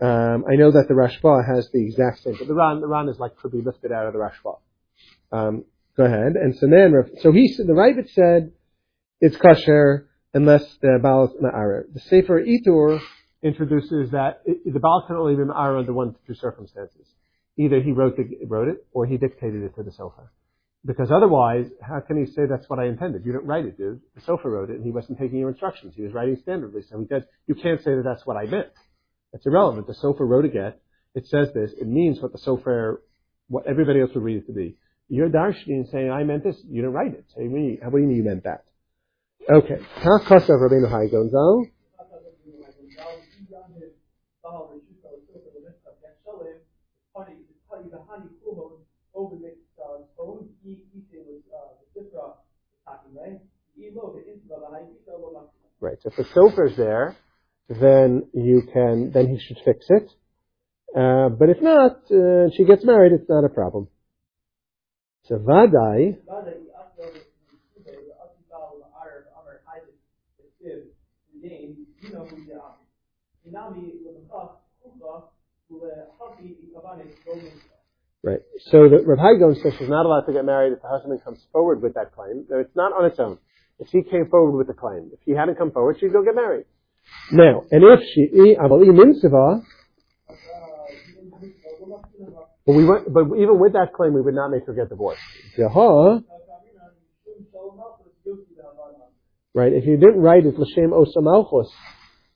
Um, I know that the Rashba has the exact same, but the Ran the Ran is like could be lifted out of the Rashba. Um, go ahead. And so then, so he the Rabbit said it's kosher unless the Baal is ma'arer. The Sefer Itur introduces that it, the Baal can only be ma'arer under one two circumstances either he wrote, the, wrote it or he dictated it to the sofer. Because otherwise, how can he say that's what I intended? You didn't write it, dude. The sofer wrote it and he wasn't taking your instructions. He was writing standardly. So he said, you can't say that that's what I meant. It's irrelevant. The sofer wrote a get. It says this. It means what the sofer, what everybody else would read it to be. You're darshaning saying, I meant this. You didn't write it. Say me, how do you mean you meant that? Okay. Right. So if the sofer is there, then you can, then he should fix it. Uh, but if not, uh, she gets married, it's not a problem. So vadai. Right. So the Rav Hai says she's not allowed to get married if the husband comes forward with that claim. It's not on its own. If she came forward with the claim, if she hadn't come forward, she'd go get married. Now, and if she, but we went, but even with that claim, we would not make her get divorced. Right? If you didn't write it l'shem osamalchus,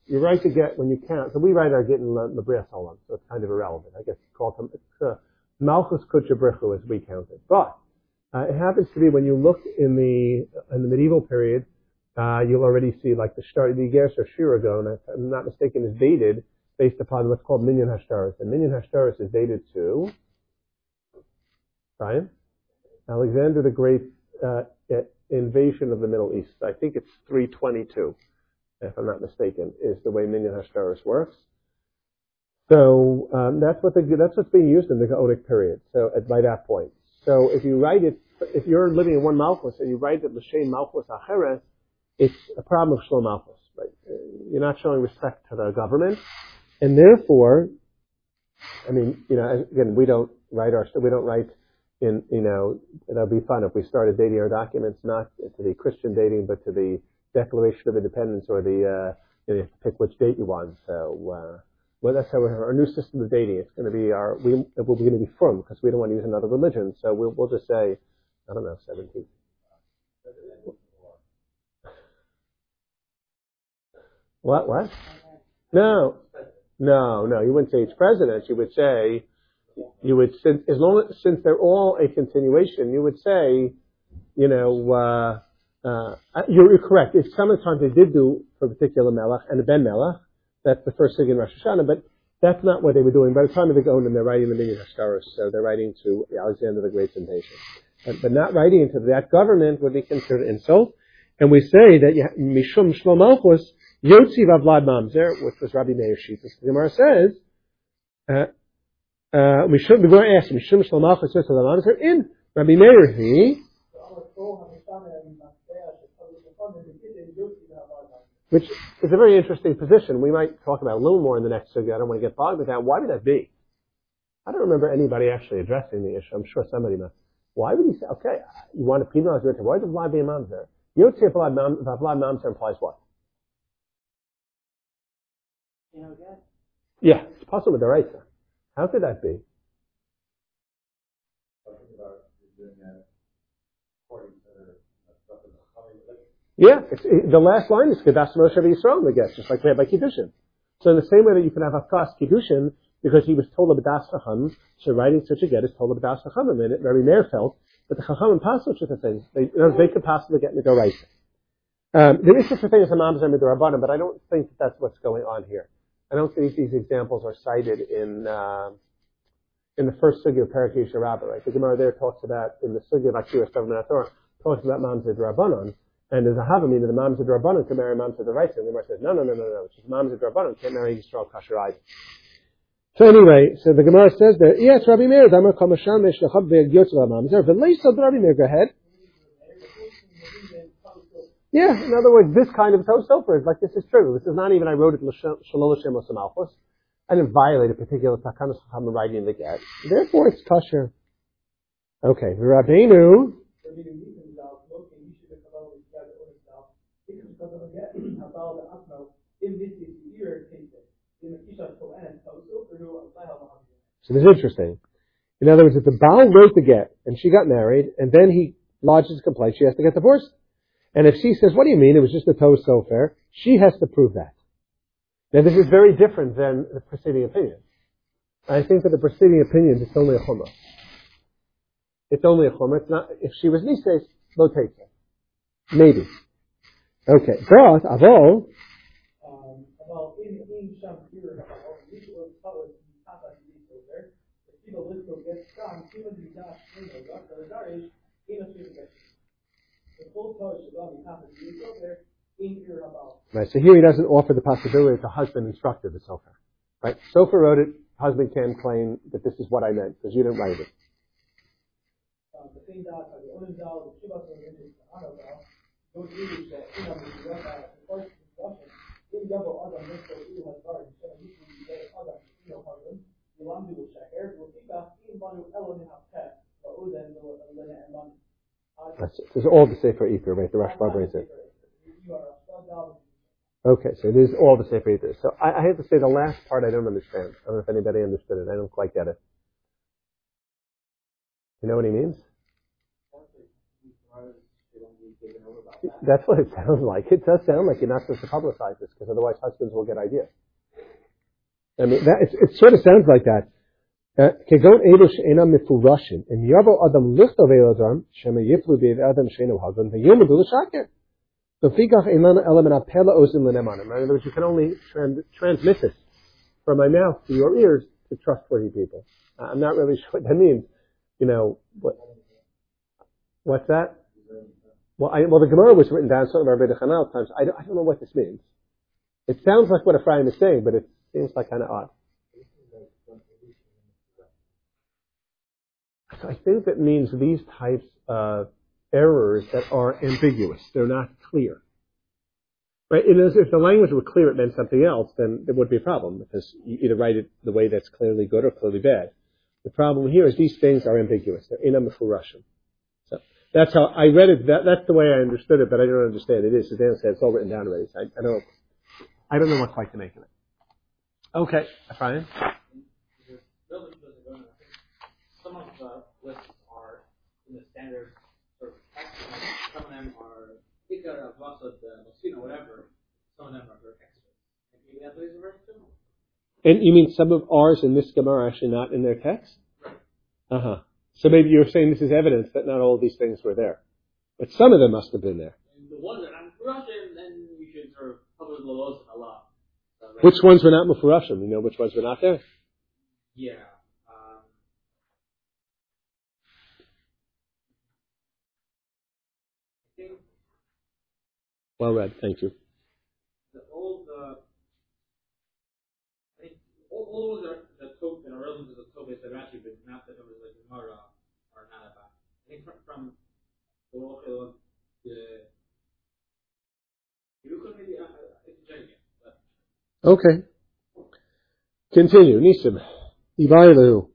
you're right to get when you count. So we write our get in l'brias ha'olam, so it's kind of irrelevant. I guess it's called uh, Malchus Kutchabrichu as we count it. But uh, it happens to be when you look in the in the medieval period, uh, you'll already see like the start the Gerser Shiragon, if I'm not mistaken, is dated based upon what's called Minyan Hashtaris. And Minyan Hashtaris is dated to Brian Alexander the Great uh, invasion of the Middle East. I think it's 322, if I'm not mistaken, is the way Minyan Hashtaris works. So um, that's what the, that's what's being used in the Gaonic period. So at, by that point, so if you write it, if you're living in one Malchus and you write it L'Shem Malchus Acheres, it's a problem of Shlom Malchus. Right? You're not showing respect to the government, and therefore, I mean, you know, again, we don't write our, we don't write in, you know, that'd be fun if we started dating our documents not to the Christian dating, but to the Declaration of Independence or the, uh, you, know, you have to pick which date you want. So, uh, well, that's how our new system of dating. It's going to be our, we, be going to be from because we don't want to use another religion. So we'll, we'll just say, I don't know, 17. What, what? No, no, no. You wouldn't say each president. You would say, you would, as long as, since they're all a continuation, you would say, you know, uh, uh, you're, you're correct. If sometimes they did do for a particular melech and a ben melech, That's the first thing in Rosh Hashanah, but that's not what they were doing. By the time of the Gaonim, they're writing the Minyan Hashkaros, so they're writing to Alexander the Great's invasion. But, but not writing into that government would be considered insult. And we say that Mishum Shlom Malchus Yotziv Avlad Mamzer, which was Rabbi Meir Shittas. The Gemara says, uh, uh, Mishum, the Gemara asks, Mishum Shlom Malchus Yotziv Avlad Mamzer, in Rabbi Meir he, which is a very interesting position. We might talk about a little more in the next sugya. I don't want to get bogged with that. Why would that be? I don't remember anybody actually addressing the issue. I'm sure somebody must. Why would he say, okay, you want to penalize your Why does Vlad be a mamzer? Yotzei Vlad mamzer implies what? Yeah, it's possible with the right. How could that be? Yeah, it, the last line is Kedas Moshe Yisrael the guest, just like we have by Kiddushin. So in the same way that you can have a Hafkas Kiddushin, because he was told of Das Chacham, so writing such a get is told of Das Chacham, and it very Meir felt that the Chacham pass such a thing. They, you know, they could possibly get Midoraisa. Um, there is such a thing as a Mamzer Midorabanim, but I don't think that that's what's going on here. I don't think these examples are cited in, uh, in the first sugya of Parakesha Rabbah, right? The Gemara there talks about, in the sugya of Akira Torah, talks about Mamzer Rabbanon, and there's a Havamim that the Mamzer Rabbanon can marry Mamzer Raisa, and the Gemara says, no, no, no, no, no, it's Mamzer Rabbanon can't marry Yisrael Kasher. So anyway, so the Gemara says that, yes, Rabbi Meir, Damar Kamasham Meshlachab Ve'Gyotz Mamzer, V'leisa Rabbi Meir, go ahead. Yeah, in other words, this kind of toast sofer is like this is true. This is not even I wrote it shalom Hashem Malchus. I didn't violate a particular takanas chacham writing the get. Therefore, it's kosher. Okay, Rabbeinu. So this is interesting. In other words, if the Baal wrote the get and she got married and then he lodges a complaint, she has to get divorced. And if she says, what do you mean? It was just a toe sofer, she has to prove that. Now this is very different than the preceding opinion. I think that the preceding opinion is only a chumrah. It's only a chumrah. It's not, if she was nises, lo it. Maybe. Okay. But, avol, Right, so here he doesn't offer the possibility that the husband instructed the sofer. Right? Sofer wrote it, husband can claim that this is what I meant, because you didn't write it. This is all the Sefer Itur, right? The Rashba brings it. Okay, so it is all the Sefer Itur. So I, I have to say the last part I don't understand. I don't know if anybody understood it. I don't quite get it. You know what he means? That's what it sounds like. It does sound like you're not supposed to publicize this because otherwise husbands will get ideas. I mean, that, it, it sort of sounds like that. כגון אלו שאינם מפורשים, אם יבוא אדם לכתוב אל אדם, שמא יפלו בידי אדם שאינו הגון, וילמדו לשקר. לפיכך אין לנו אלא מן הפה לאוזן לנאמנים. In other words, you can only transmit this from my mouth to your ears to trustworthy people. I'm not really sure what that means. You know, what, what's that? Well, I, well, the Gemara was written down some of our Beit Chanal times. I don't, I don't know what this means. It sounds like what Ephraim is saying, but it seems like kind of odd. I think that means these types of errors that are ambiguous. They're not clear. Right? if the language were clear, it meant something else, then there would be a problem because you either write it the way that's clearly good or clearly bad. The problem here is these things are ambiguous. They're in a Russian. So that's how I read it. That, that's the way I understood it, but I don't understand it. Is Dan said, it's all written down already. So I, I don't. I don't know what quite to make of it. Okay, fine. Some of the lists in the standard sort of text. Some of them are Ikar, Avasad, Mosino, whatever. Some of them are very extra. And maybe that's what he's referring to? And you mean some of ours in this Gemara are actually not in their text? Right. Uh huh. So maybe you're saying this is evidence that not all of these things were there. But some of them must have been there. And the ones that I'm then we should sort of cover the laws a lot. the Which ones were not Mufurashim? You know which ones were not there? Yeah. Um, I think Well read. Thank you. the old, uh, I think all, all those are the Tov that are relevant to the Tov is the Rashi, but not the numbers like Gemara are not about. I think from, from the Ochel, the maybe, uh, uh, it's but Okay. Continue. Nisim. Ibailu.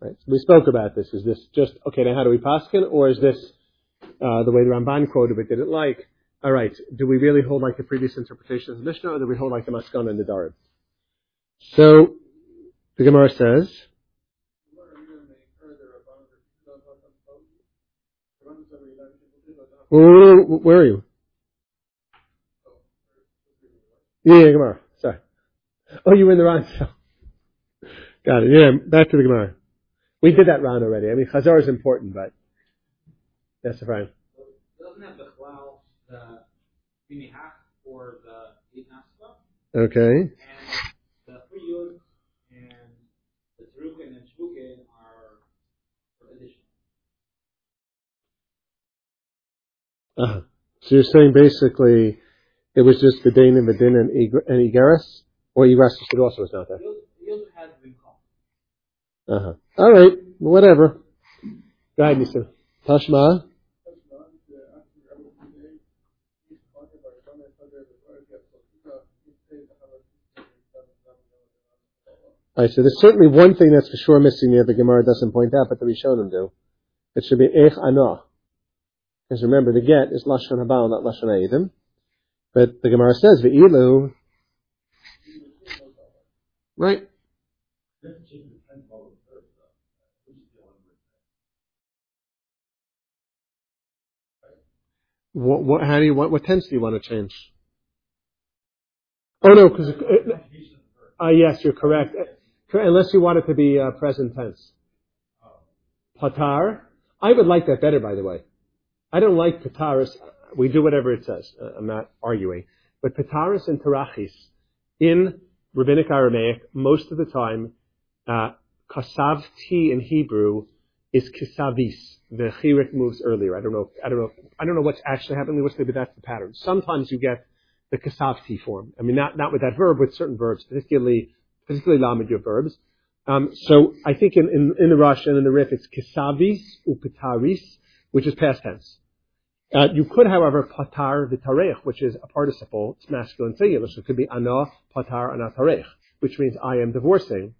Right. We spoke about this. Is this just okay? Now, how do we paskin, or is this uh, the way the Ramban quoted it? Did it like? All right. Do we really hold like the previous interpretation of the Mishnah, or do we hold like the Maskana and the Darib? So the Gemara says. Where, where are you? Yeah, yeah, Gemara. Sorry. Oh, you were in the cell. Got it. Yeah, back to the Gemara. We did that round already. I mean, Chazar is important, but that's fine. doesn't have the Chlal, the Binihach, or the Itnaspa, Okay. and the Friyud and the Terukin and Shvukin are for addition. Uh-huh. So you're saying basically it was just the Dain and the Din and, Ig- and Igaris? Or Igaris also was not there? Yod has been called. Uh-huh. All right. Whatever. Go ahead, Nisa. Tashma. All right, so there's certainly one thing that's for sure missing here the Gemara doesn't point out, but the Rishonim do. It should be Ech Anah. Because remember, the get is Lashon Habal, not Lashon Eidim. But the Gemara says, Ve'ilu. Right. What, what, how do you, what, what tense do you want to change? Oh no, because, uh, uh, yes, you're correct. Unless you want it to be uh, present tense. Patar. I would like that better, by the way. I don't like Pataris. We do whatever it says. Uh, I'm not arguing. But Pataris and Tarachis in Rabbinic Aramaic, most of the time, uh, kasavti in Hebrew is kisavis. The chirik moves earlier. I don't know. I don't know. I don't know what's actually happening. What's but that's the pattern. Sometimes you get the kasavti form. I mean, not not with that verb, with certain verbs, particularly particularly lamed verbs. Um, so I think in, in, in the Rosh and in the Rif, it's kisavis upitaris, which is past tense. Uh, you could, however, patar v'tarech, which is a participle. It's masculine singular, so it could be ana patar ana tarech, which means I am divorcing.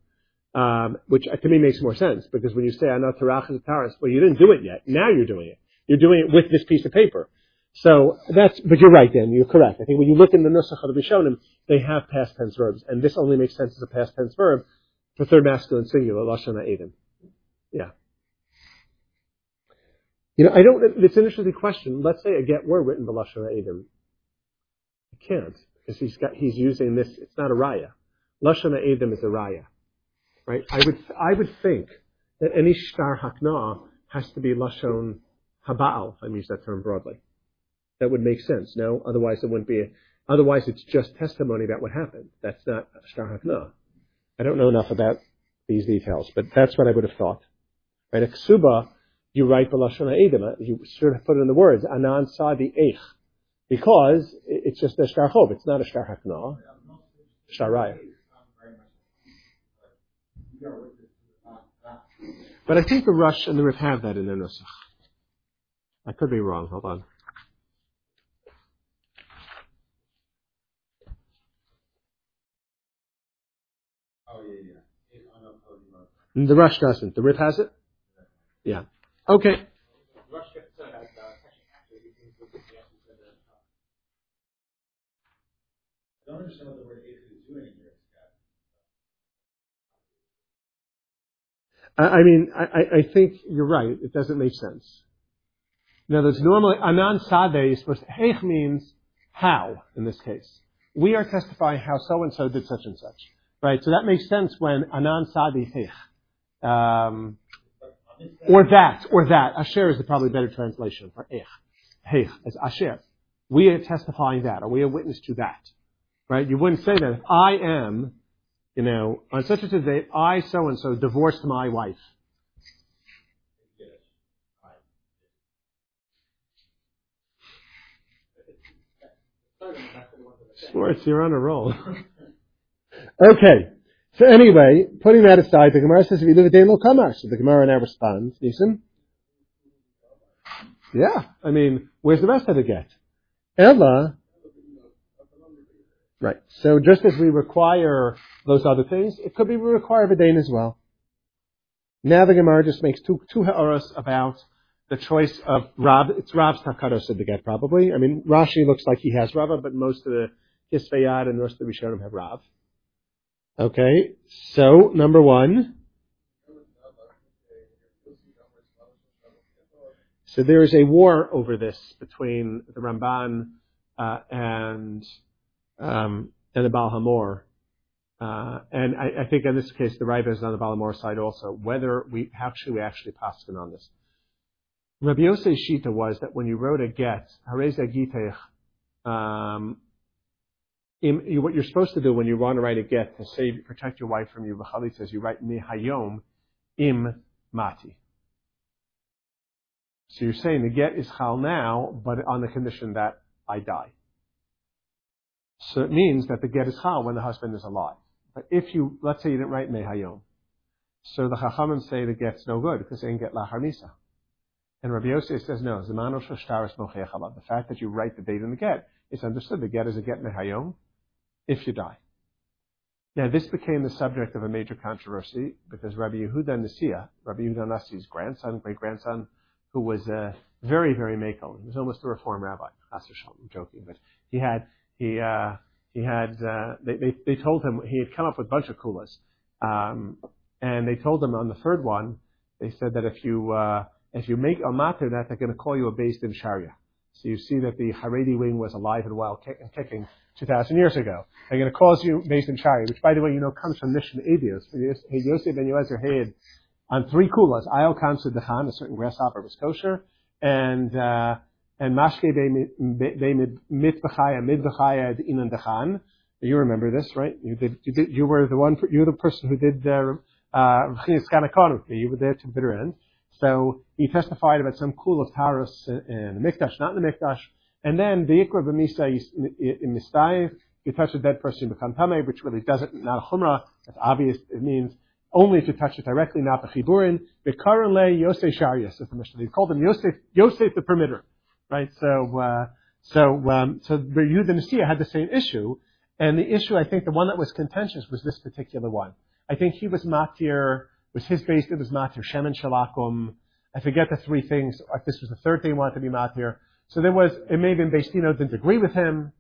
Um, which uh, to me makes more sense because when you say ana tarach taris, well, you didn't do it yet. Now you're doing it. You're doing it with this piece of paper. So that's, but you're right, Dan. You're correct. I think when you look in the Nusach of the Rishonim, they have past tense verbs, and this only makes sense as a past tense verb for third masculine singular, lashon edim. Yeah. You know, I don't. It's an interesting question. Let's say a get were written by lashon edim. You can't because he's got he's using this. It's not a raya. Lashon edim is a raya, right? I would I would think that any shtar hakna has to be lashon habal. If I use that term broadly. That would make sense. No, otherwise it wouldn't be. A, otherwise, it's just testimony about what happened. That's not shtar hakna. I don't know enough about these details, but that's what I would have thought. Right? A ksuba, you write b'lashon ha'edim. Uh, you sort of put it in the words anan sadi eich, because it's just a shtar chov. It's not a shtar hakna. Shtar raya. But I think the Rosh and the Rif have that in their nusach. I could be wrong. Hold on. Oh, yeah, yeah. If I'm not telling you The Rosh doesn't. The Rif has it? Yeah. Okay. I mean, I, I- think you're right. It doesn't make sense. Other words, normally, anan sadeh is supposed to, heich means how, in this case. We are testifying how so-and-so did such and such. Right? So that makes sense when anan sadeh heich. Um, or that, or that. Asher is the probably better translation for eich. Heich, as asher. we are testifying that, or we are witness to that. Right? You wouldn't say that if I am, you know, on such and such a date, I so and so divorced my wife. Schwartz, you're on a roll. okay. So anyway, putting that aside, the Gemara says if you live a day will come So the Gemara now responds, Nisan. Yeah. I mean, where's the rest of the get? Ella. Right. So just as we require those other things, it could be we require Vidain as well. Now the Gemara just makes two two ha'aras about the choice of Rab. It's Rab's takados of the get probably. I mean, Rashi looks like he has Rava, but most of the Hisvayad and the rest of the Rishonim have Rav. Okay, so number one. So there is a war over this between the Ramban uh, and um, and the Baal HaMaor. Uh, and I, I, think in this case the Raiva is on the Baal HaMaor side also. Whether we how should we actually paskin on this? Rabbi Yosef's shita was that when you wrote a get, hareza gitech, um, what you're supposed to do when you want to write a get to say protect your wife from you, Bachali says you write mihayom im mati. So you're saying the get is chal now, but on the condition that I die. So it means that the get is chal when the husband is alive. But if you, let's say you didn't write mehayom, so the chachamim say the get's no good because they didn't get lahar misa. And Rabbi Yosef says no. Zamano shashtaris The fact that you write the date in the get it's understood. The get is a get mehayom if you die. Now, this became the subject of a major controversy because Rabbi Yehuda Nasiya, Rabbi Yehuda Nasi's grandson, great grandson, who was a very, very makel. He was almost a reform rabbi. I'm joking, but he had he uh, he had uh, they, they they told him he had come up with a bunch of kulas, um, and they told him on the third one they said that if you uh, if you make a matter that they're going to call you a based in Sharia. So you see that the Haredi wing was alive and well and kicking 2,000 years ago. They're going to cause you based in Shari, which by the way, you know, comes from Nishan Abios. Yosef ben Yoezer had on three kulas, Ayel Kansu Dechan, a certain grasshopper was kosher, and, uh, and Mashke be mitbachaya midbachaya inan dechan. You remember this, right? You did, you did, you were the one, you were the person who did, uh, uh, you were there to the bitter end. So he testified about some kul of Taurus in the Mikdash, not in the Mikdash, and then the Ikra B'misa in Mistayif, you touch a dead person, you become Tameh, which really doesn't, not a Chumrah. It's obvious. It means only to touch it directly, not the Chiburin. Bekaran Le Yosef Sharias, is the Mishnah. They called him Yosef, Yosef the Permitter. Right? So, uh, so, um, so the Nasiya had the same issue. And the issue, I think, the one that was contentious was this particular one. I think he was Matir, was his base, it was Matir, Shemin Shalakum. I forget the three things. If this was the third thing he wanted to be Matir. So there was, it may have been Beistino didn't agree with him.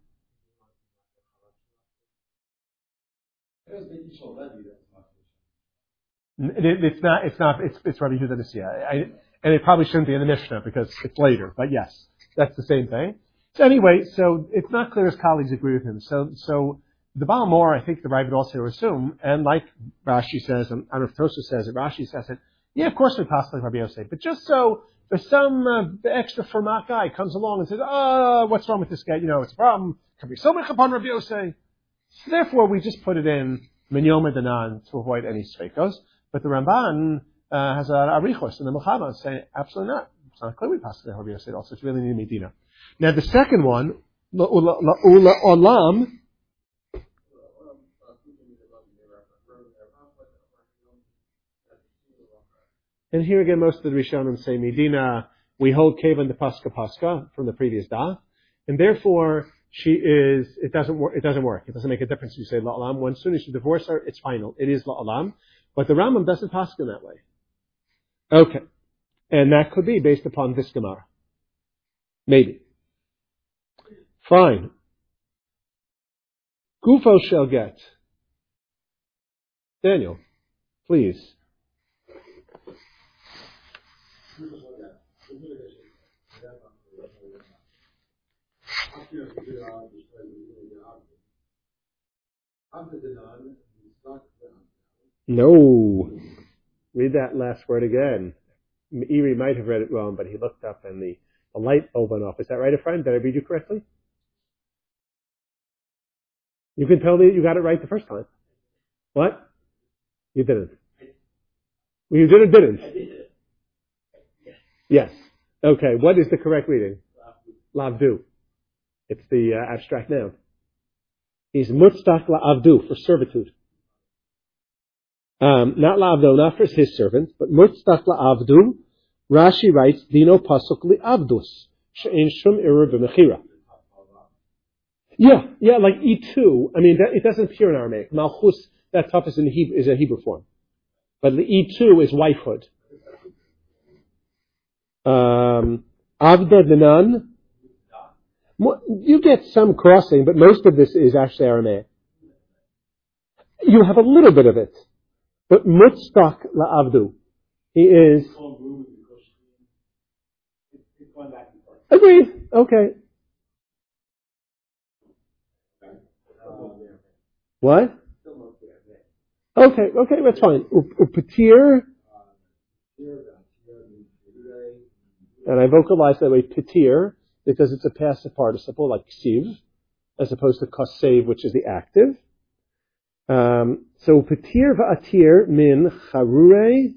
It's not, it's not, it's, it's Rabbi Yehuda Nasiya. And it probably shouldn't be in the Mishnah because it's later, but yes, that's the same thing. So anyway, so it's not clear his colleagues agree with him. So, so the Baal I think the Rav would also assume, and like Rashi says, and Arif Tosa says it, Rashi says it, yeah, of course we pass possibly Rabbi Yosef, but just so there's some uh, extra Fermat guy comes along and says, "Oh, what's wrong with this guy? You know, it's a problem. Can be so much upon Rabbi Yosef." So therefore, we just put it in Minyoma Danan to avoid any sveikos. But the Ramban uh, has a arichos in the Milchamos saying, absolutely not. It's not clear we pass the Rabbi Yosef also. It's really near Medina. Now the second one, Ula Olam, And here again, most of the Rishonim say Medina, we hold Kavan the Pascha Pascha from the previous Da, and therefore she is, it doesn't work, it doesn't work. It doesn't make a difference if you say La'alam. When soon as you divorce her, it's final. It is La'alam. But the Rambam doesn't pascha in that way. Okay. And that could be based upon this Gemara. Maybe. Fine. Gufo shall get. Daniel, please. No. Read that last word again. Eri might have read it wrong, but he looked up and the, a light bulb went off. Is that right, Ephraim? Did I read you correctly? You can tell me you got it right the first time. What? You didn't. You did or didn't? Yes. Okay. What is the correct reading? Lavdu. It's the uh, abstract noun. He's mutztach la'avdu for servitude. Um, not la'avdu, not for his servant, but mutztach la'avdu. Rashi writes, dino pasuk li'avdus. She'en shum iru b'mechira. Yeah, yeah, like E2. I mean, that, it doesn't appear in Aramaic. Malchus, that tough is, in Hebrew, is a Hebrew form. But the E2 is wifehood. Um, Avda Danan. You get some crossing, but most of this is actually Aramaic. You have a little bit of it. But Mutztak La'avdu. He is. Agreed. Okay. What? Okay, okay, that's fine. Upatir. And I vocalize that way, patir, because it's a passive participle like ksiv, as opposed to kasev, which is the active. Um, so patir va'atir min charure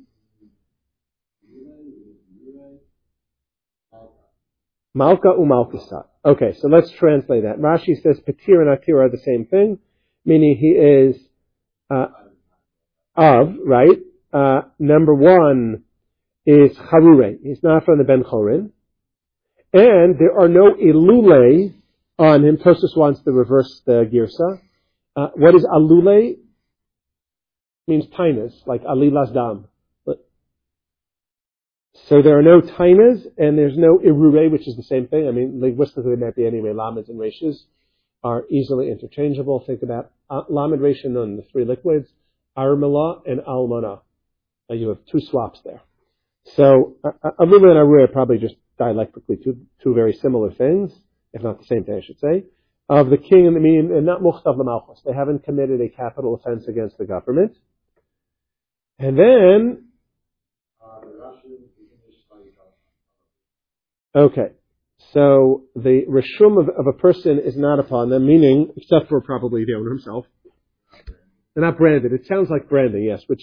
malka umalkisa. Okay, so let's translate that. Rashi says patir and atir are the same thing, meaning he is uh, of, right? Uh, number one is Harure. He's not from the Ben Chorin. And there are no Ilule on him. Tosfos wants to reverse the Girsa. Uh, what is Alule? Means tainas, like Alilas Dam. So there are no tainas, and there's no irure, which is the same thing. I mean, linguistically, it might be anyway. Lamids and reshis are easily interchangeable. Think about uh, resh, and nun, the three liquids. Armala and Almana. Uh, you have two swaps there. So Armula and Arua are probably just dialectically two, two very similar things, if not the same thing, I should say. Of the king and the mean, and not muhtav l'malchus. They haven't committed a capital offense against the government. And then, okay, so the rishum of, of a person is not upon them, meaning, except for probably the owner himself, they're not branded. It sounds like branding, yes, which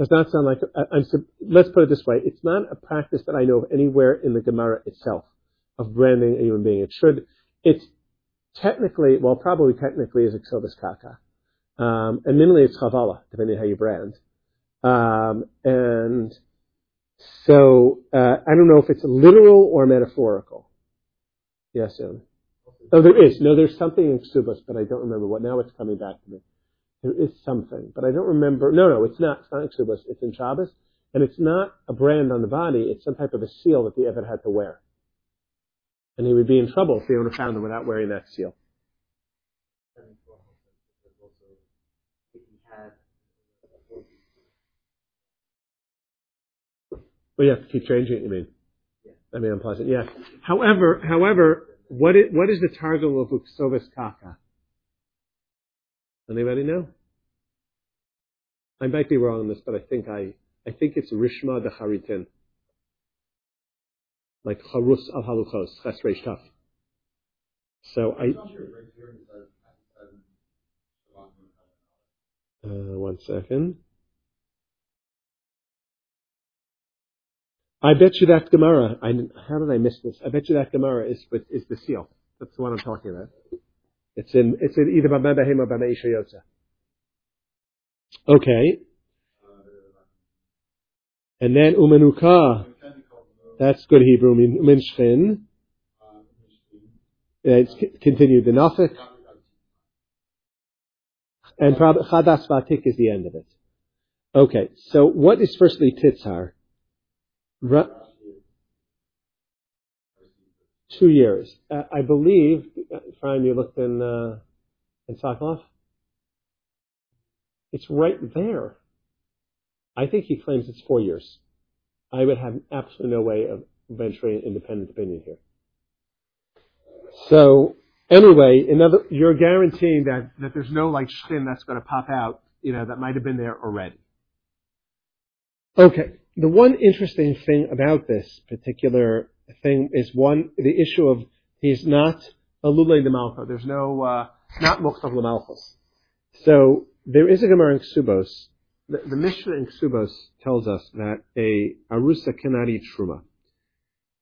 does not sound like. Uh, I'm, let's put it this way: it's not a practice that I know of anywhere in the Gemara itself of branding a human being. It should. It's technically, well, probably technically is exobis kaka, um, and minimally it's chavala, depending on how you brand. Um, and so uh, I don't know if it's literal or metaphorical. Yes. Oh, there is. No, there's something in Ksubas, but I don't remember what. Now it's coming back to me. There is something, but I don't remember. No, no, it's not. It's not Exubus. It's in Shabbos. And it's not a brand on the body. It's some type of a seal that the Evid had to wear. And he would be in trouble if the owner found him without wearing that seal. Well, you have to keep changing it, you mean? Yeah. I mean, unpleasant. Yes. However, however, what is, what is the targum of Uksovis Kaka? Anybody know? I might be wrong on this, but I think I, I think it's Rishma de Haritin. Like Harus al Haluchos, Chesrei Taf. So I. Uh, one second. I bet you that Gemara. I, how did I miss this? I bet you that Gemara is is the seal. That's the one I'm talking about. It's in it's in either Bama Behema or Bama Isha Okay. And then Umenuka. That's good Hebrew. Minshchin. It's continued the Nafik. And Chadas Vatik is the end of it. Okay, so what is firstly Titzar? Two years. Uh, I believe, Brian, you looked in uh, in Sokoloff. It's right there. I think he claims it's four years. I would have absolutely no way of venturing an independent opinion here. So anyway, another, you're guaranteeing that, that there's no like skin that's going to pop out, you know, that might have been there already. Okay. The one interesting thing about this particular thing is one, the issue of he's not a lulei de malcha. There's no, uh, not muktav lemalchus. So there is a Gemara in Ksubos. The, the Mishnah in Ksubos tells us that a arusa cannot eat truma.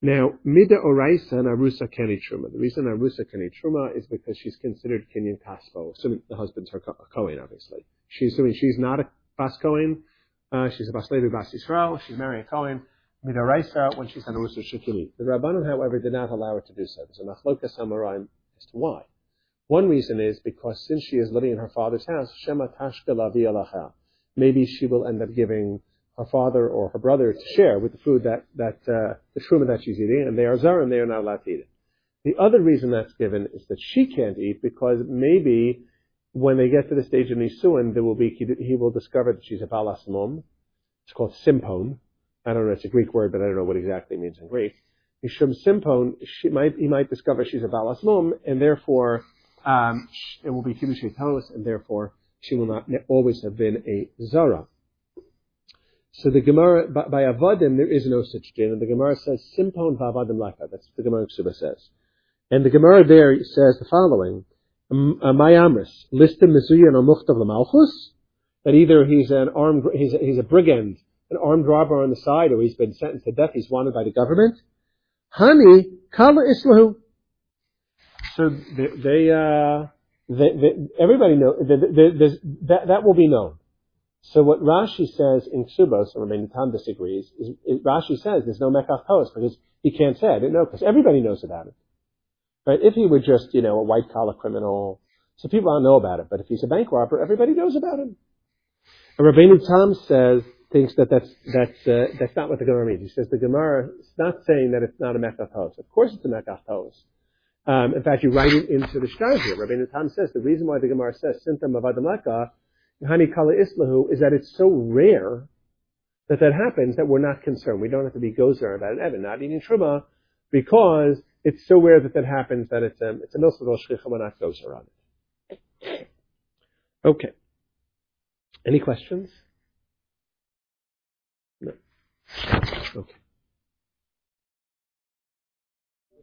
Now, mida oraisa and arusa can eat truma. The reason arusa can eat truma is because she's considered kinyan kaspo, assuming the husband's her kohen, obviously. She's assuming she's not a bas kohen. Uh, she's a bas levi bas Yisrael. She's marrying a kohen. Mida oraisa when she's an arusa shekini. The rabbanon, however, did not allow her to do so. There's a machlokas Amoraim as to why. One reason is because since she is living in her father's house, Shema Tashka Maybe she will end up giving her father or her brother to share with the food that, that, uh, the truma that she's eating, and they are zar and they are not allowed to eat it. The other reason that's given is that she can't eat because maybe when they get to the stage of Nisuin, there will be, he will discover that she's a balasmum. It's called simpon. I don't know, it's a Greek word, but I don't know what exactly it means in Greek. Mishum simpon, she might, he might discover she's a balas balasmum, and therefore um, it will be Kiddush Toos, and therefore she will not always have been a Zara. So the Gemara, by, by Avadim, there is no such din, and the Gemara says, Simpon v'avadim laka. That's what the Gemara Ksuba says. And the Gemara there says the following, Mayamris, listim mizuyan or l'malchus, that either he's an armed, he's he's a brigand, an armed robber on the side, or he's been sentenced to death, he's wanted by the government. Hani, kala islahu, so they, they, uh, they, they everybody know that that will be known. So what Rashi says in Ksubos, and Rabbeinu Tam disagrees, is, is, Rashi says there's no Mekach Post because he can't say I didn't know because everybody knows about it. Right? If he were just, you know, a white collar criminal, so people don't know about it. But if he's a bank robber, everybody knows about him. And Rabbeinu Tam says, thinks that that's, that's, uh, that's not what the Gemara means. He says the Gemara is not saying that it's not a Mekach Post. Of course it's a Mekach. Um, in fact, you write it into the shtar here. Rabbeinu Tam says the reason why the Gemara says Sintam Avadamaka, Hani Kala Islahu, is that it's so rare that that happens that we're not concerned. We don't have to be gozer about it ever, not eating truma, because it's so rare that that happens that it's a, it's a milsad shchicha, not gozer on it. Okay. Any questions? No. Okay.